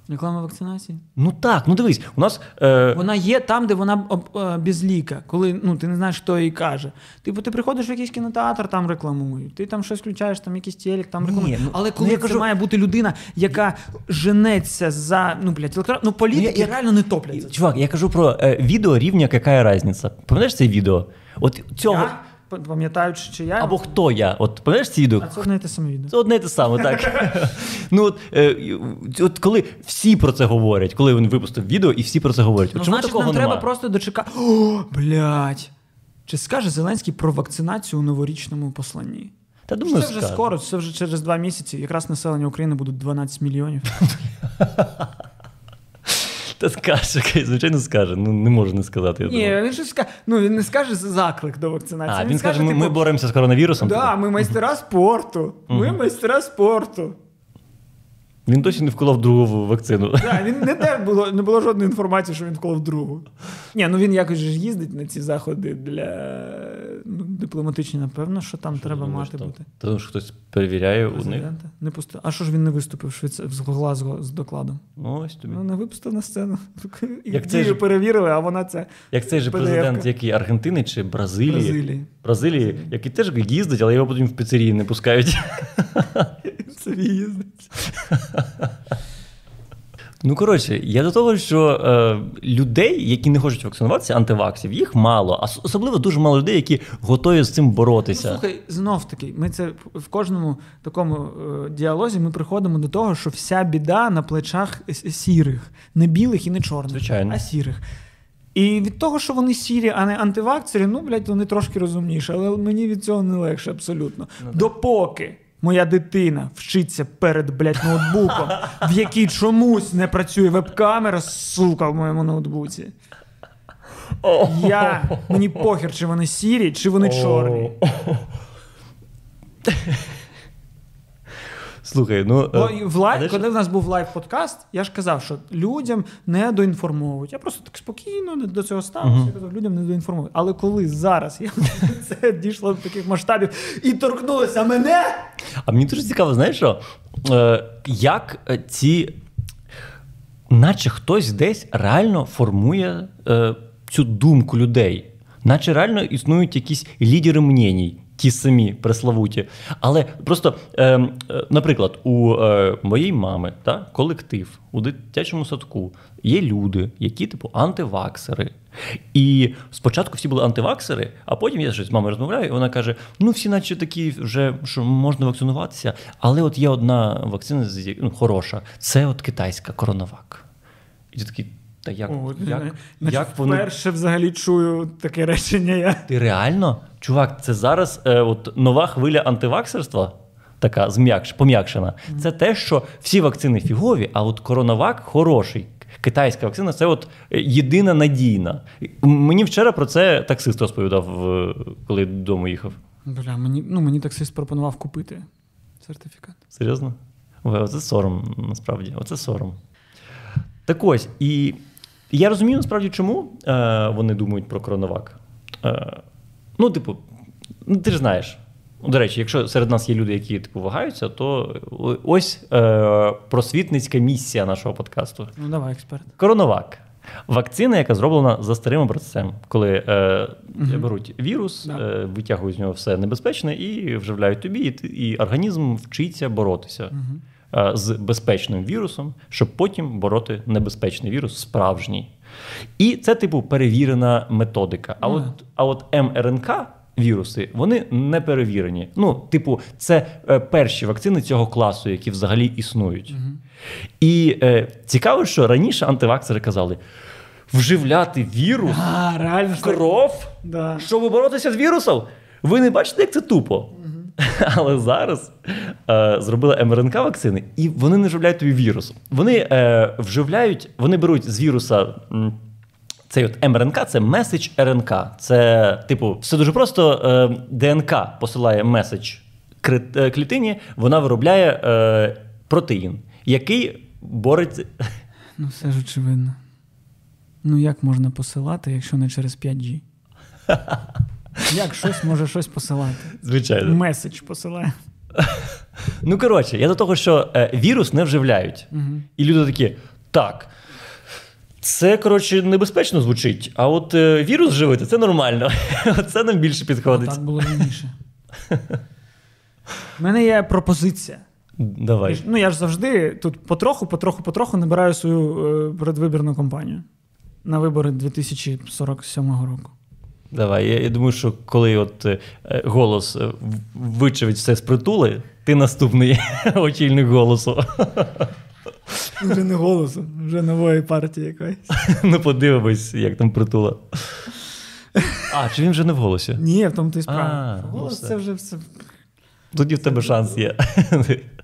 Реклама вакцинації. Ну так, ну дивись, у нас. Е, Вона є там, де вона об- е, безліка, коли ну, ти не знаєш, хто її каже. Типу, ти приходиш в якийсь кінотеатр, там рекламують, ти там щось включаєш, там якийсь телек, там Ні, рекламують. ну, Але ну, коли я це кажу- має бути людина, яка женеться за ну, блядь, електро... ну політики Ну, я- я- реально не топляться. Чувак, я кажу про е, відео рівня яка різниця. Пам'ятаєш це відео? От цього. Я, пам'ятаючи, чи я, Або хто я? От пам'ятаєш це відео? а це одне і те саме відео. Це одне і те саме, так. ну, от, е, от коли всі про це говорять, коли він випустив відео, і всі про це говорять. Ну, чому значить, такого нам нема? треба просто дочекати. О, блядь. Чи скаже Зеленський про вакцинацію у новорічному посланні? Та думаю, це вже скаже. скоро, це вже через два місяці. Якраз населення України буде 12 мільйонів. Та скаже, звичайно скаже. Ну не можу не сказати. Я Ні, думаю. він щось скаже. Ну він не скаже заклик до вакцинації. А, він скаже, ми, ми боремося з коронавірусом. Да, ми майстера спорту. Ми майстера спорту. Він досі не вколов другу вакцину. Да, він не те було, не було жодної інформації, що він вколов другу. Ні, ну він якось же ж їздить на ці заходи для ну, дипломатичні, напевно, що там треба Думаєш, мати там? бути. Та Тому що хтось перевіряє у них. Не пусти... А що ж він не виступив Швейц... в Глазго з докладом? Ну, ось тобі. Ну, не випустив на сцену. Як дію ж- перевірили, а вона це Як цей же президент, який Аргентини чи Бразилії. Бразилії. Бразилії, який теж їздить, але його потім в піцерії не пускають. Собі їздить. Ну, коротше, я до того, що е, людей, які не хочуть вакцинуватися, антиваксів, їх мало, а особливо дуже мало людей, які готові з цим боротися. Ну, слухай, знов таки, ми це в кожному такому е, діалозі ми приходимо до того, що вся біда на плечах сірих, не білих і не чорних, Звичайно. а сірих. І від того, що вони сірі, а не антивакцери, ну, блядь, вони трошки розумніші, але мені від цього не легше абсолютно. Допоки моя дитина вчиться перед блядь, ноутбуком, в якій чомусь не працює веб-камера, сука, в моєму ноутбуці. Я мені похер, чи вони сірі, чи вони чорні. Слухай, ну. Бо е, в live, але коли в нас був live-подкаст, я ж казав, що людям не доінформовують. Я просто так спокійно до цього ставився. Я казав, людям не доінформовують. Але коли зараз я, це дійшло до таких масштабів і торкнулося мене, А мені дуже цікаво, знаєш що? Е, як е, ці. Наче хтось десь реально формує е, цю думку людей. Наче реально існують якісь лідери мнений, ті самі преславуті. Але просто, е, е, наприклад, у е, моєї мами та, колектив у дитячому садку є люди, які, типу, антиваксери. І спочатку всі були антиваксери, а потім я щось з мамою розмовляю, і вона каже: ну, всі, наче такі, вже що можна вакцинуватися, але от є одна вакцина ну, хороша, це от китайська коронавак. І ти такий, та як, О, як, значить, як вони вперше взагалі чую таке речення. Я. ти реально? Чувак, це зараз е, от нова хвиля антиваксерства, така зм'якш, пом'якшена. Це те, що всі вакцини фігові, а от коронавак хороший. Китайська вакцина це от е, єдина надійна. Мені вчора про це таксист розповідав, коли додому їхав. Бля, мені, ну, мені таксист пропонував купити сертифікат. Серйозно? Оце сором, насправді. Оце сором. Так ось, і я розумію насправді, чому е, вони думають про коронавак. Е, ну, типу, ну, ти ж знаєш. До речі, якщо серед нас є люди, які типу вагаються, то ось е, просвітницька місія нашого подкасту. Ну, давай, експерт. Коронавак. Вакцина, яка зроблена за старим образцем, коли е, беруть вірус, Да. е, витягують з нього все небезпечне і вживляють тобі, і, і організм вчиться боротися е, з безпечним вірусом, щоб потім бороти небезпечний вірус справжній. І це, типу, перевірена методика. А, от, а от МРНК. Віруси вони не перевірені. Ну, типу, це е, перші вакцини цього класу, які взагалі існують. І е, цікаво, що раніше антиваксери казали: вживляти вірус А, реально. в кров, Да. щоб боротися з вірусом. Ви не бачите, як це тупо. Але зараз е, зробили МРНК вакцини, і вони не вживляють тобі вірус. Вони е, вживляють, вони беруть з віруса. Цей от МРНК це меседж РНК. Це, типу, все дуже просто. Е, ДНК посилає меседж клітині вона виробляє е, протеїн, який бореться. Ну, все ж очевидно. Ну, як можна посилати, якщо не через 5G? Як щось може щось посилати? Звичайно. Меседж посилає. Ну, коротше, я до того, що е, вірус не вживляють. Угу. І люди такі, так. Це, коротше, небезпечно звучить, а от е, вірус живити це нормально. Це нам більше підходить. Так було раніше. У мене є пропозиція. Давай. Ну, я ж завжди тут потроху, потроху, потроху набираю свою е, передвибірну кампанію на вибори 2047 року. Давай. Я, я думаю, що коли от е, голос е, вичавить все з притули, ти наступний очільник голосу. Вже не голосу, вже нової партії якоїсь. ну, подивимось, як там притула. А, чи він вже не в голосі? Ні, в тому ти справа. ну Голос це вже все. Тоді в тебе шанс є.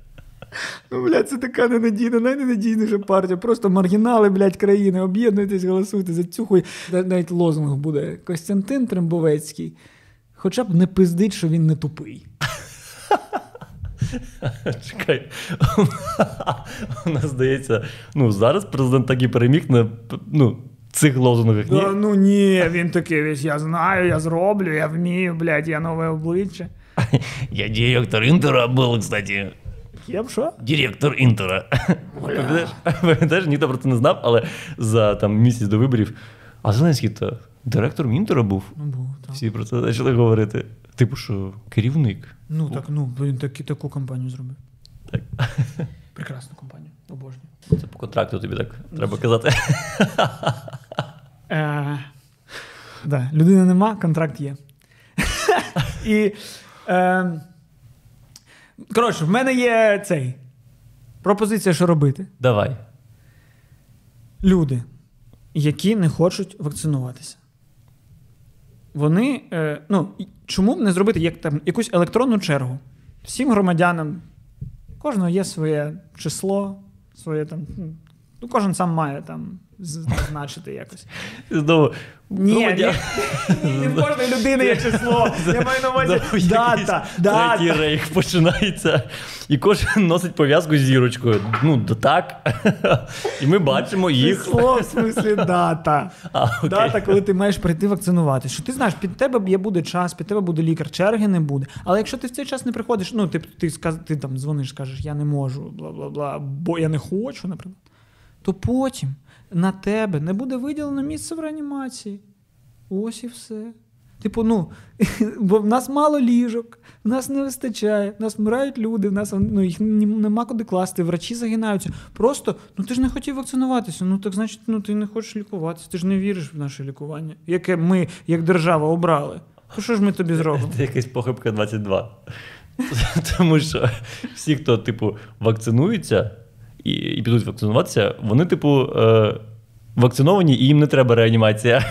Ну, блядь, це така ненадійна, найненадійніша партія. Просто маргінали, блядь, країни. Об'єднуйтесь, голосуйте за цю хуй. Навіть лозунг буде Костянтин Трембовецький. Хоча б не пиздить, що він не тупий. Чекай. У нас здається, ну зараз президент так і переміг на ну, цих лозунгах. Ні? Да, ну ні, він такий весь, я знаю, я зроблю, я вмію, блядь, я нове обличчя. Я директор Інтера був, кстати. Я б що? Директор Інтера. Пам'ятаєш, ніхто про це не знав, але за там, місяць до виборів. А Зеленський то директором Інтера був. Ну, був, так. Всі про це почали говорити. Типу, що керівник. Ну так, ну, він таки, таку кампанію зробив. Так. Прекрасну кампанію, обожнюю. Це по контракту тобі так треба казати. Е, людини нема, контракт є. І, е, коротше, в мене є цей. Пропозиція, що робити. Давай. Люди, які не хочуть вакцинуватися. Вони. Е, ну, чому б не зробити як, там, якусь електронну чергу? Всім громадянам, кожного є своє число, своє там. Ну, кожен сам має там зазначити якось. Знову. Ні, ні, громадян- ні, ні, в кожної людини є число. Я маю на увазі дата, Третій рейх починається, і кожен носить пов'язку з зірочкою. Ну, так. І ми бачимо їх. Число, в смислі дата. А, окей. Дата, коли ти маєш прийти вакцинувати. Що ти знаєш, під тебе є буде час, під тебе буде лікар, черги не буде. Але якщо ти в цей час не приходиш, ну ти, ти, сказ, ти там дзвониш, скажеш, я не можу, бла бла бла, бо я не хочу, наприклад, то потім на тебе не буде виділено місце в реанімації. Ось і все. Типу, ну, бо в нас мало ліжок, в нас не вистачає, в нас вмирають люди, в нас ну, їх нема куди класти, врачі загинаються. Просто ну ти ж не хотів вакцинуватися. Ну так значить, ну ти не хочеш лікуватися, ти ж не віриш в наше лікування, яке ми, як держава, обрали. То що ж ми тобі зробимо? Це якась похибка 22. Тому що всі, хто, типу, вакцинуються і, і підуть вакцинуватися, вони, типу, е, вакциновані і їм не треба реанімація.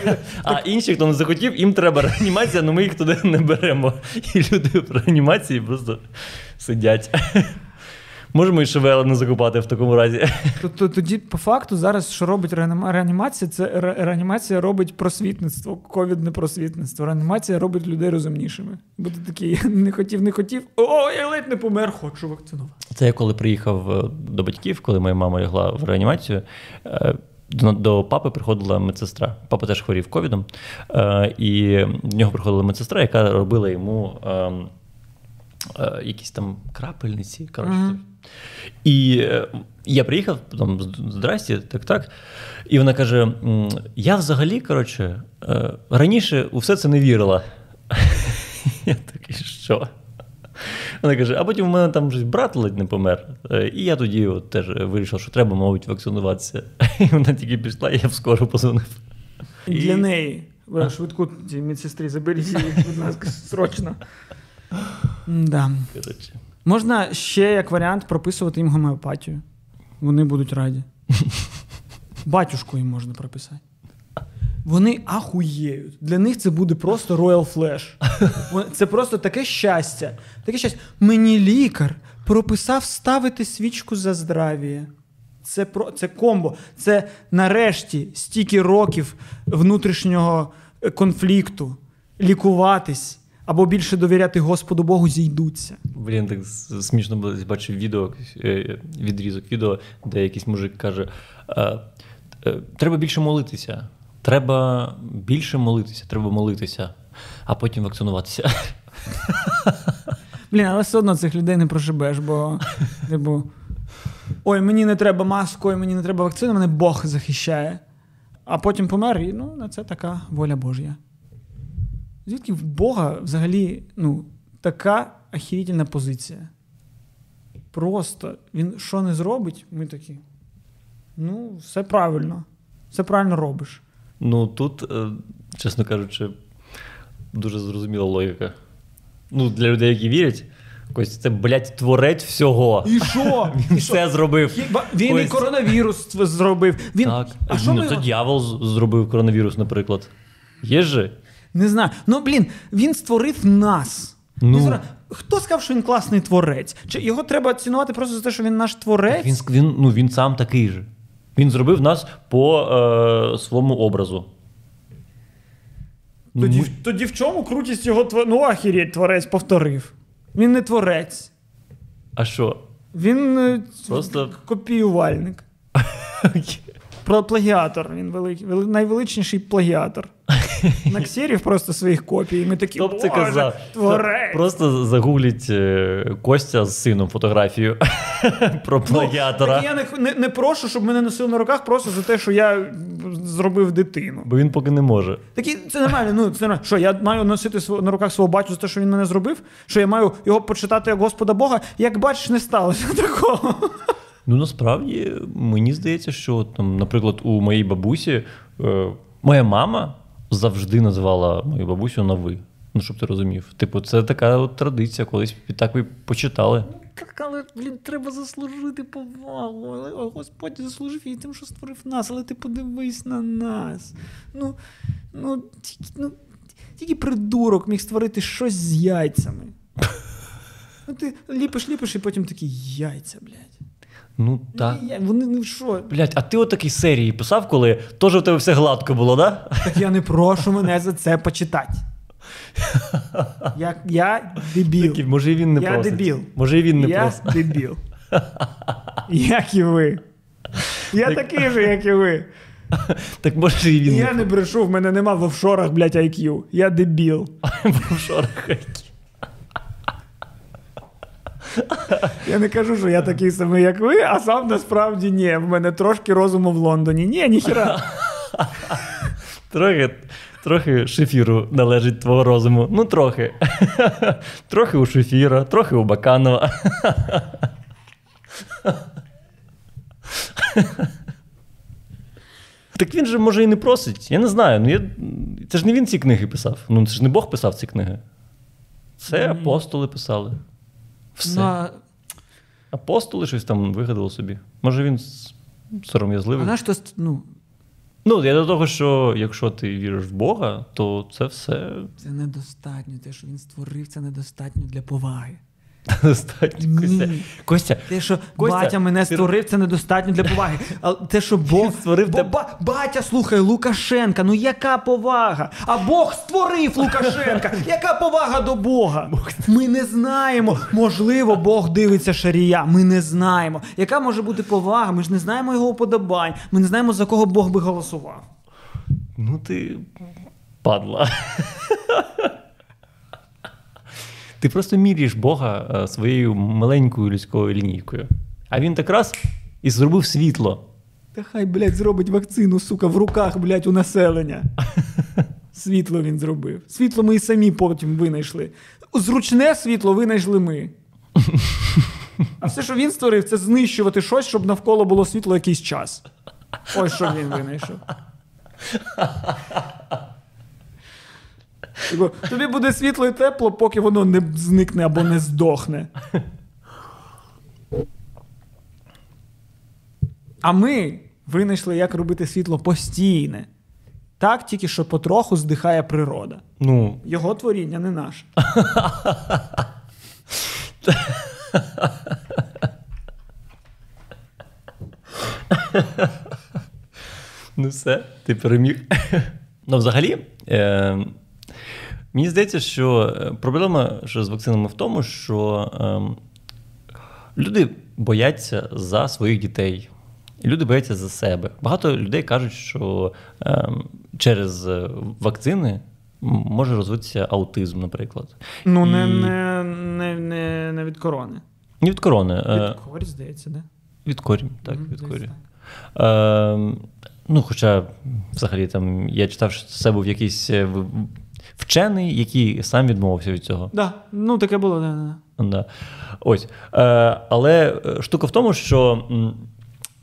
А інші, хто не захотів, їм треба реанімація, але ми їх туди не беремо. І люди в реанімації просто сидять. Можемо і ШВЛ не закупати в такому разі. Тобто тоді, по факту, зараз що робить реанімація, це реанімація робить просвітництво, ковідне просвітництво. Реанімація робить людей розумнішими. Бо ти такий не хотів, не хотів. О, я ледь не помер, хочу вакцинувати. Це я коли приїхав е, до батьків, коли моя мама лягла в реанімацію. е, До, до папи приходила медсестра. Папа теж хворів ковідом, е, і до нього приходила медсестра, яка робила йому е, е, якісь там крапельниці. Коротше. Мгм. І е, я приїхав, там, здрасті, так, так. І вона каже: я взагалі, коротше, е, раніше у все це не вірила. Я такий, що? Вона каже, а потім у мене там брат ледь не помер. Е, І я тоді от теж вирішив, що треба, мабуть, вакцинуватися. І вона тільки пішла, і я в скору позвонив. І для неї. Ви Швидку медсестрі заберіть її, будь ласка, срочно. Да. Коротше. Можна ще як варіант прописувати їм гомеопатію. Вони будуть раді. Батюшку їм можна прописати. Вони ахуєють. Для них це буде просто Royal Flash. Це просто таке щастя. Таке щастя. Мені лікар прописав ставити свічку за здравіє. Це, про, це комбо. Це нарешті стільки років внутрішнього е, конфлікту. Лікуватись, або більше довіряти Господу Богу зійдуться. Блін, так смішно було бачив відео, е, відрізок відео, де якийсь мужик каже: «Е, е, треба більше молитися. Треба більше молитися, треба молитися, а потім вакцинуватися. Блін, але все одно цих людей не прошибеш, бо, типу, ой, мені не треба маску, ой, мені не треба вакцину, мене Бог захищає. А потім помер, і ну, на це така воля Божя. Звідки в Бога взагалі ну, така ахірітельна позиція? Просто він що не зробить, ми такі. Ну, все правильно. Все правильно робиш. Ну тут, е, чесно кажучи, дуже зрозуміла логіка. Ну, Для людей, які вірять, Костя, це, блядь, творець всього. І що? Він І все зробив. Він і коронавірус зробив. Він... Так. А що ну, ми... Це дьявол зробив коронавірус, наприклад. Є же? Не знаю. Ну, блін, він створив нас. Ну. Хто сказав, що він класний творець? Чи його треба цінувати просто за те, що він наш творець? Він, він, ну, він сам такий же. Він зробив нас по е, своєму образу. Ну, Тоді, ми- в- тоді в чому крутість його творець? Ну, ахірєть, творець повторив. Він не творець. А що? Він е, Просто- копіювальник. Про плагіатор. Він великий, найвеличніший плагіатор. Наксірів просто своїх копій. і Ми такі, «Боже, казав? творець. Просто загугліть е, Костя з сином фотографію про плагіатора. Ну, я не, не, не прошу, щоб мене носили на руках просто за те, що я зробив дитину. Бо він поки не може. Такі, це нормально. Ну, це нормально. Що, я маю носити на руках свого батю за те, що він мене зробив? Що я маю його почитати як Господа Бога? Як бачиш, не сталося такого. Ну насправді мені здається, що там, наприклад, у моїй бабусі е, моя мама завжди називала мою бабусю на ви. Ну, щоб ти розумів. Типу, це така от традиція, колись так ви почитали. Так, але, блін, треба заслужити повагу. Господь заслужив їй тим, що створив нас, але ти подивись на нас. Ну, ну, тільки, ну, тільки придурок міг створити щось з яйцями. Ну, ти ліпиш, ліпиш, і потім такі яйця, блядь. Ну так. Я- Вони ну що? Блять, а ти от серії писав, коли теж у тебе все гладко було, да? Так я не прошу мене за це почитати. Я, я дебіл. Такі, може і він не Я просить. дебіл. Може і він не я просить. дебіл. Як і ви. Я такий же, як і ви. Так може і він Я не брешу, в мене нема в офшорах, блядь, IQ. Я дебіл. в офшорах. Я не кажу, що я такий самий, як ви, а сам насправді ні. В мене трошки розуму в Лондоні. Ні, ніхіра. Трохи, трохи шефіру належить твого розуму. Ну, трохи. Трохи у шефіра, трохи у Баканова. Так він же може і не просить. Я не знаю. Ну, я... Це ж не він ці книги писав. Ну, це ж не Бог писав ці книги. Це апостоли писали. Все. На... Апостоли щось там вигадали собі. Може він а сором'язливий. знаєш, то, ну, Ну, я до того, що якщо ти віриш в Бога, то це все це недостатньо. Те, що він створив, це недостатньо для поваги. достатньо. Костя, Костя, Те, що Костя, батя мене ти- створив, це недостатньо для поваги. А те, що Бог створив бо, ба- батя, слухай, Лукашенка, ну яка повага? А Бог створив Лукашенка. Яка повага до Бога? Ми не знаємо. Можливо, Бог дивиться шарія. Ми не знаємо. Яка може бути повага? Ми ж не знаємо його уподобань. Ми не знаємо, за кого Бог би голосував. ну ти падла. Ти просто міряєш Бога е, своєю маленькою людською лінійкою. А він так раз і зробив світло. Та хай, блядь, зробить вакцину, сука, в руках, блядь, у населення. Світло він зробив. Світло ми і самі потім винайшли. Зручне світло винайшли ми. А все, що він створив, це знищувати щось, щоб навколо було світло якийсь час. Ось що він винайшов. Типу, Тобі буде світло і тепло, поки воно не зникне або не здохне. А ми винайшли, як робити світло постійне. Так, тільки що потроху здихає природа. Ну, Його творіння не наше. Ну все, ти переміг. Ну, взагалі, е, Мені здається, що е, проблема що з вакцинами в тому, що ем, люди бояться за своїх дітей. Люди бояться за себе. Багато людей кажуть, що ем, через е, вакцини може розвитися аутизм, наприклад. Ну, І... не не, не, не, не від корони. Не від корони. Від е, корі, здається, да? Від корі, так, mm-hmm, від корі. Е, Ну, Хоча, взагалі, там я читав, що це був якийсь вчений, який сам відмовився від цього. Да. ну таке було, да, да. да. Ось. Е, Але штука в тому, що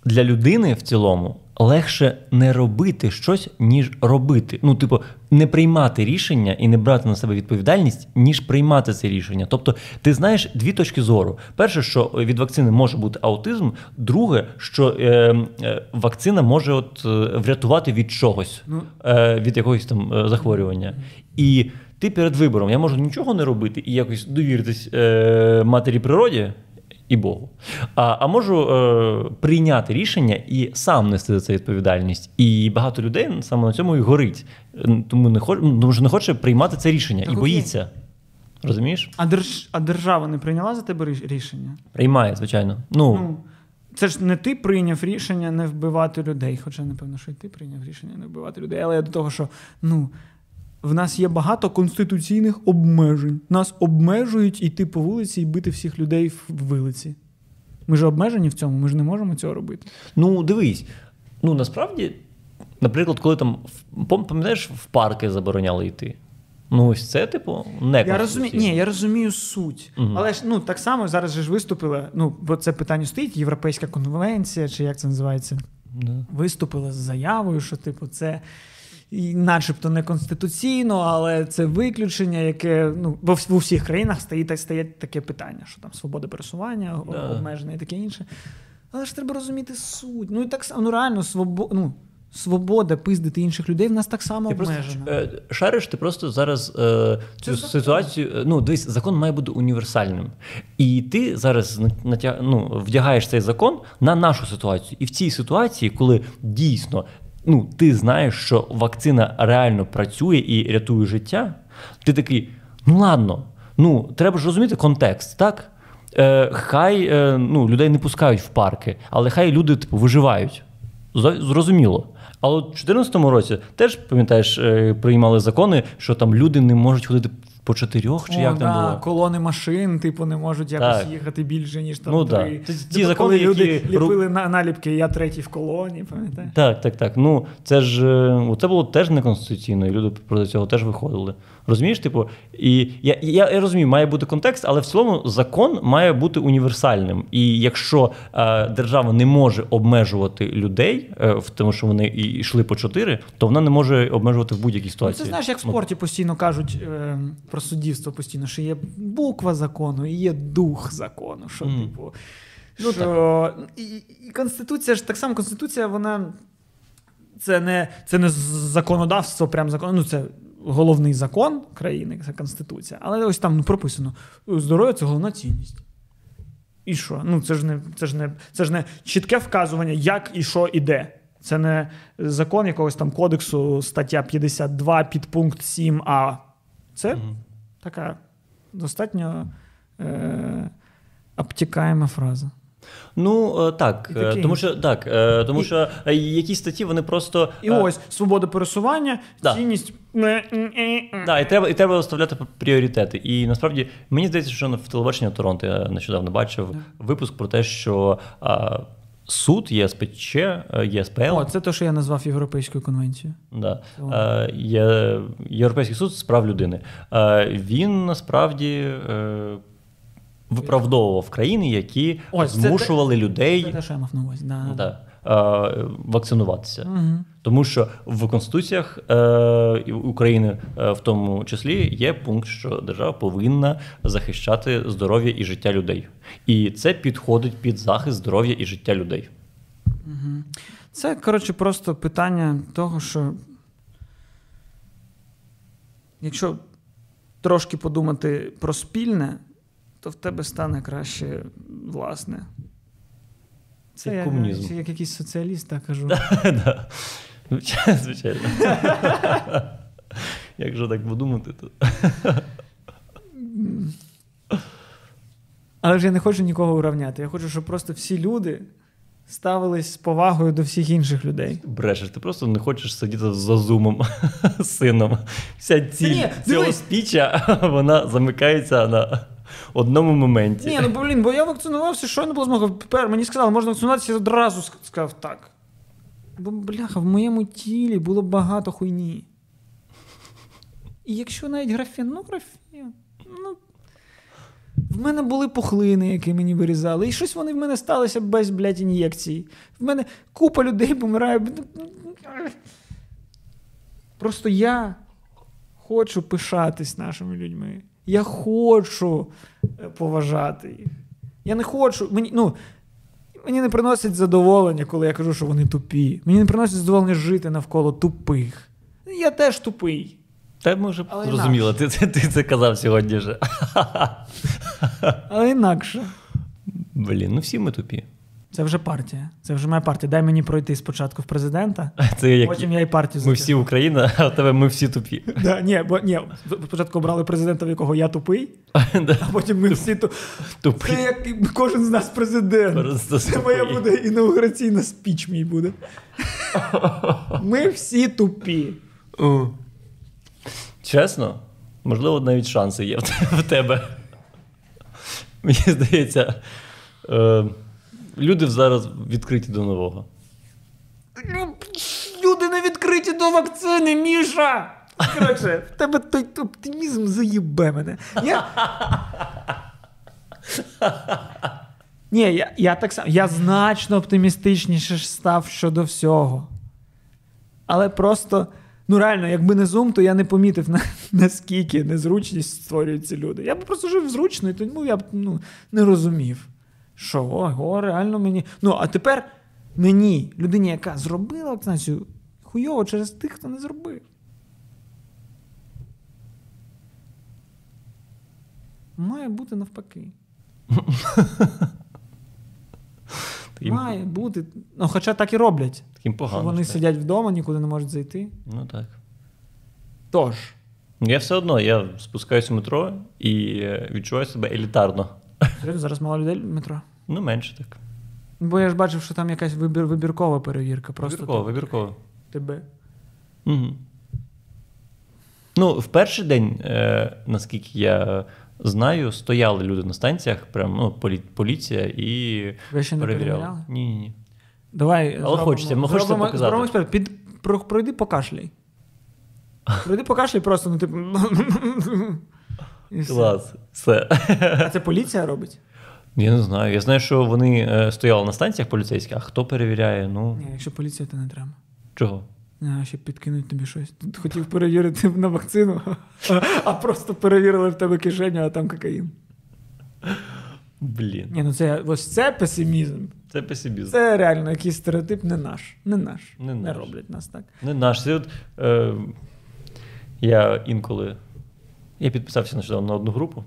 для людини в цілому легше не робити щось, ніж робити. Ну, типу, не приймати рішення і не брати на себе відповідальність, ніж приймати це рішення. Тобто, ти знаєш дві точки зору: перше, що від вакцини може бути аутизм, друге, що е, е, вакцина може от е, врятувати від чогось, ну, е, від якогось там е, захворювання. І ти перед вибором я можу нічого не робити і якось довіритись е, матері природі і Богу. А а можу е, прийняти рішення і сам нести за це відповідальність. І багато людей саме на цьому і горить, тому не хоче, тому що не хоче приймати це рішення так, і боїться. Розумієш? А держ, а держава не прийняла за тебе рішення? Приймає, звичайно. Ну, ну це ж не ти прийняв рішення не вбивати людей. Хоча, напевно, що і ти прийняв рішення не вбивати людей. Але я до того, що ну в нас є багато конституційних обмежень. Нас обмежують йти по вулиці і бити всіх людей в вулиці. Ми ж обмежені в цьому, ми ж не можемо цього робити. Ну, дивись. Ну насправді, наприклад, коли там пам'ятаєш, в парки забороняли йти. Ну, ось це, типу, не я розумію, Ні, я розумію суть. Угу. Але ж ну так само зараз же ж виступили. Ну, бо це питання стоїть, Європейська конвенція, чи як це називається, да. виступила з заявою, що, типу, це і начебто неконституційно, але це виключення, яке ну бо в усіх країнах стоїть стоять таке питання, що там свобода пересування, да. обмежена і таке інше. Але ж треба розуміти суть. Ну і так само ну реально свобо, ну, свобода пиздити інших людей в нас так само ти обмежена. Просто, е, шариш, ти просто зараз е, цю це ситуацію. Е, ну, дивись, закон має бути універсальним. І ти зараз натяг, ну, вдягаєш цей закон на нашу ситуацію. І в цій ситуації, коли дійсно ну, ти знаєш, що вакцина реально працює і рятує життя, ти такий, ну ладно, ну треба ж розуміти контекст, так? Е, Хай е, ну, людей не пускають в парки, але хай люди типу, виживають. Зрозуміло. Але у 2014 році теж пам'ятаєш, е, приймали закони, що там люди не можуть ходити по чотирьох, чи О, як да, там було? колони машин, типу, не можуть якось так. їхати більше, ніж там ну, три. Да. Ті закони, коли люди які... ліпили на наліпки, я третій в колоні, пам'ятаєш? Так, так, так. Ну, це ж е, це було теж неконституційно, і люди проти цього теж виходили. Розумієш, типу, і я, я я, розумію, має бути контекст, але в цілому закон має бути універсальним. І якщо е, держава не може обмежувати людей, е, в тому, що вони і йшли по чотири, то вона не може обмежувати в будь-якій ситуації. Ну, Це знаєш, як в спорті постійно кажуть е, про суддівство постійно, що є буква закону і є дух закону. Що, mm. типу, ну, що... І, і Конституція ж так само, Конституція, вона. Це не це не законодавство, прям закон. Ну, це головний закон країни, це Конституція, але ось там ну, прописано: здоров'я це головна цінність. І що? Ну, це ж не це ж не, це ж не чітке вказування, як і що і де. Це не закон якогось там кодексу, стаття 52, підпункт 7а. Це угу. Така достатньо е, обтікаєма фраза. Ну е, так, е, тому що так, е, тому і, що якісь статті вони просто і ось свобода пересування, да. цінність Да, і треба і треба виставляти пріоритети. І насправді мені здається, що в телебаченні Торонто я нещодавно бачив випуск про те, що а, суд ЄСПЧ, ЄСПЛ. О, це те, що я назвав Європейською конвенцією. Да. Е, є, Європейський суд з прав людини. Е, він насправді виправдовував країни, які Ось, змушували це, людей це те, що я мав на увазі. Да. Да, е, вакцинуватися. Угу. Тому що в конституціях е, України, е, в тому числі, є пункт, що держава повинна захищати здоров'я і життя людей. І це підходить під захист здоров'я і життя людей. Угу. Це, коротше, просто питання того, що якщо трошки подумати про спільне, то в тебе стане краще власне. Це як комунізм. Як якийсь соціаліст, так кажу. Звичайно. Якщо так подумати, то. Але ж я не хочу нікого уравняти. Я хочу, щоб просто всі люди ставились з повагою до всіх інших людей. Брешеш, ти просто не хочеш сидіти за зумом з сином. Вся ціль ні, цього дивись. спіча вона замикається на одному моменті. Ні, ну блін, бо я вакцинувався, що не було змоги. Тепер мені сказали, можна вакцинуватися, я одразу сказав так. Бо, бляха, в моєму тілі було багато хуйні. І якщо навіть графен, графен, ну. В мене були пухлини, які мені вирізали, і щось вони в мене сталося без, блядь, ін'єкцій. В мене купа людей помирає. Просто я хочу пишатись нашими людьми. Я хочу е, поважати їх. Я не хочу. Мені, ну, мені не приносить задоволення, коли я кажу, що вони тупі. Мені не приносить задоволення жити навколо тупих. Я теж тупий. Та ми вже зрозуміло, ти, ти, ти це казав сьогодні вже. Але інакше. Блін, ну всі ми тупі. Це вже партія. Це вже моя партія. Дай мені пройти спочатку в президента, Це як потім я і партію ми всі Україна, а тебе ми всі тупі. Да, ні, бо ні, спочатку обрали президента, в якого я тупий, а потім ми всі. Тупі. Це як кожен з нас президент. Просто Це моя буде інаугураційна спіч мій буде. Ми всі тупі. Чесно, можливо, навіть шанси є в в тебе. Мені здається, е, люди зараз відкриті до нового. Люди не відкриті до вакцини, Міша! Коротше, в тебе той оптимізм заїбе мене. Я... Ні, я, я так само. Я значно оптимістичніше став щодо всього. Але просто, ну реально, якби не Zoom, то я не помітив, на, наскільки незручність створюють ці люди. Я б просто жив зручно, і тому я б ну, не розумів, що ого, реально мені. Ну, а тепер мені, людині, яка зробила вакцинацію, хуйово через тих, хто не зробив. Має бути навпаки. Має бути. Ну, хоча так і роблять. таким Що погано. вони так. сидять вдома, нікуди не можуть зайти. Ну так. Тож, Ну, Я все одно я спускаюся в метро і е, відчуваю себе елітарно. Серйозно, зараз мало людей в метро. Ну, менше так. Бо я ж бачив, що там якась вибір, вибіркова перевірка. Просто Вибірково, так, вибірково. тебе. Угу. Ну, в перший день, е, наскільки я знаю, стояли люди на станціях, прям ну, полі- поліція і Ви ще не перевіряли. перевіряли? Ні, ні, ні. Давай. Але хочеться, ми хочеться зробимо- показати. зробимо експеримент. Під, про, пройди покашляй. Пройди покашляй просто, ну, типу. і все. Клас. Все. А це поліція робить? Я не знаю. Я знаю, що вони е, стояли на станціях поліцейських, а хто перевіряє? Ну, Ні, якщо поліція, то не треба. чого? А, ще підкинуть тобі щось. Тут хотів перевірити на вакцину, а просто перевірили в тебе кишеню, а там кокаїн. Блін. Ні, ну це ось це песимізм. Це песимізм. Це реально якийсь стереотип не наш. Не наш. Не Не наш. роблять нас так. Не наш. Це от, е, я інколи. Я підписався нещодавно на одну групу.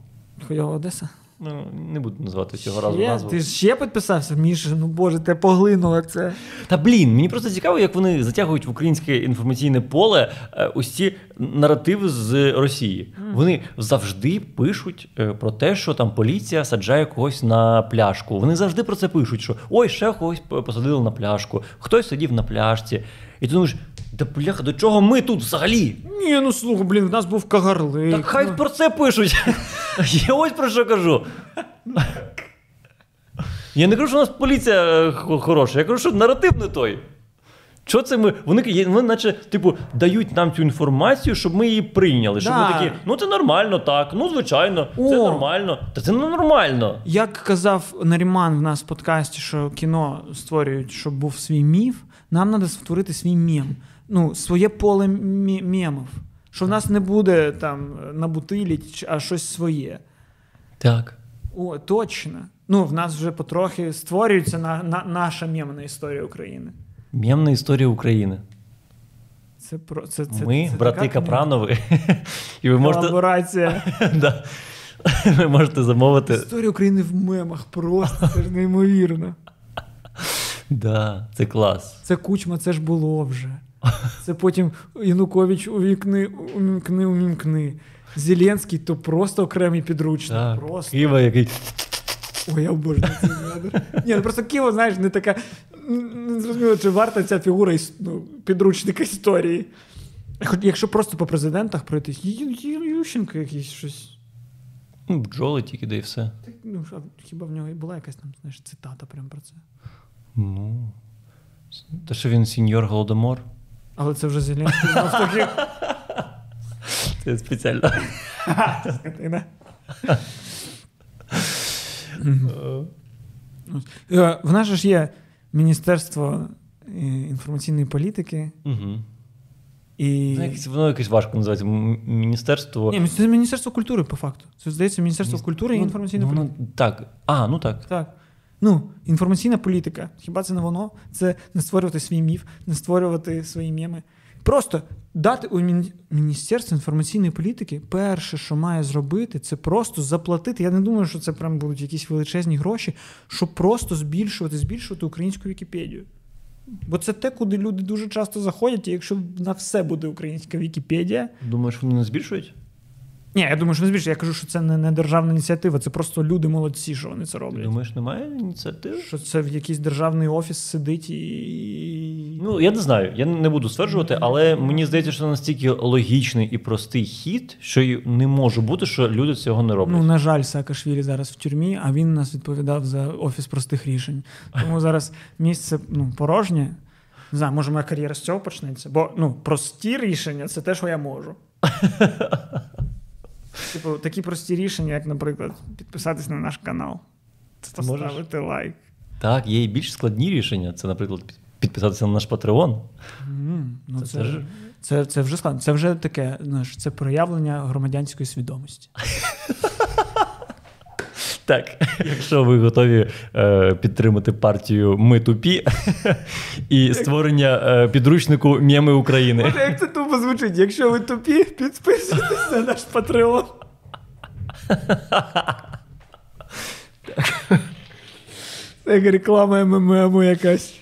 Хуйова Одеса. Ну, не буду називати цього разу назву. Ти ж ще підписався? Міша, ну боже, те поглинуло це. Та блін, мені просто цікаво, як вони затягують в українське інформаційне поле е, ось ці наративи з Росії. Вони завжди пишуть е, про те, що там поліція саджає когось на пляшку. Вони завжди про це пишуть, що ой, ще когось посадили на пляшку, хтось сидів на пляшці. І ти думаєш, да бляха, до чого ми тут взагалі? Ні, ну слухай, блін, в нас був кагарлик. Так хай ну. про це пишуть. Я ось про що кажу. Я не кажу, що у нас поліція е, хороша, я кажу, що наратив не той. Що це ми? Вони, вони наче, типу, дають нам цю інформацію, щоб ми її прийняли. Щоб ми такі, ну це нормально, так, ну звичайно, це нормально. Та це не нормально. Як казав Наріман в нас в подкасті, що кіно створюють, щоб був свій міф, нам треба створити свій мем. Ну, своє поле мемів. Що в нас не буде там на бутилі, а щось своє. Так. О, точно. Ну, в нас вже потрохи створюється на, на, наша мемна історія України. Мємна історія України. Це про це, це ми, це брати така Капранови, і ви можете, колаборація. да, ви можете замовити. Історія України в мемах просто це ж неймовірно. Да, це клас. Це кучма, це ж було вже. Це потім Янукович увікни, умімкни, умімкни. Зеленський то просто окремий підручник. Так. Просто. Києва, який. Ой, я обожнюю цей. Ні, ну просто Києво, знаєш, не така. Не зрозуміло, чи варта ця фігура іс- ну, підручника історії. Хоч якщо просто по президентах пройтись, Ющенко якийсь щось. Ну, бджоли тільки, да і все. Так, Ну, а хіба в нього і була якась там, знаєш, цитата прямо про це. Ну. Те, що він сеньор Голодомор. Але це вже Зеленський знов таки. Це спеціально. Е, В нас же ж є Міністерство е, інформаційної політики. Угу. І... Ну, Воно якось важко називається. Міністерство. Ні, це Міністерство культури, по факту. Це здається Міністерство культури і Ну, інформаційної ну, політики. Так. А, ну так. Так. Ну, інформаційна політика. Хіба це не воно? Це не створювати свій міф, не створювати свої меми. Просто дати у Міністерство інформаційної політики перше, що має зробити, це просто заплатити. Я не думаю, що це прям будуть якісь величезні гроші, щоб просто збільшувати, збільшувати українську Вікіпедію. Бо це те, куди люди дуже часто заходять, і якщо на все буде українська Вікіпедія, Думаєш, вони не збільшують? Ні, я думаю, що не збільше. Я кажу, що це не, не державна ініціатива, це просто люди молодці, що вони це роблять. Думаєш, немає ініціативи? Що це в якийсь державний офіс сидить і. Ну, я не знаю, я не буду стверджувати, але мені здається, що це настільки логічний і простий хід, що й не може бути, що люди цього не роблять. Ну, на жаль, Саакашвілі зараз в тюрмі, а він нас відповідав за офіс простих рішень. Тому зараз місце ну, порожнє. Не знаю, може, моя кар'єра з цього почнеться. Бо ну, прості рішення це те, що я можу. Типу, такі прості рішення, як, наприклад, підписатись на наш канал, можеш? поставити лайк. Так, є і більш складні рішення. Це, наприклад, підписатися на наш Патреон. Mm, Ну, Це це, теж- це, це, вже складно. Це вже таке, знаєш, це проявлення громадянської свідомості. Так, якщо ви готові е, підтримати партію Ми тупі і створення е, підручнику Мєми України. Боже, як це тупо звучить? Якщо ви тупі, підписуйтесь на наш Патреон. Це як реклама МММу якась.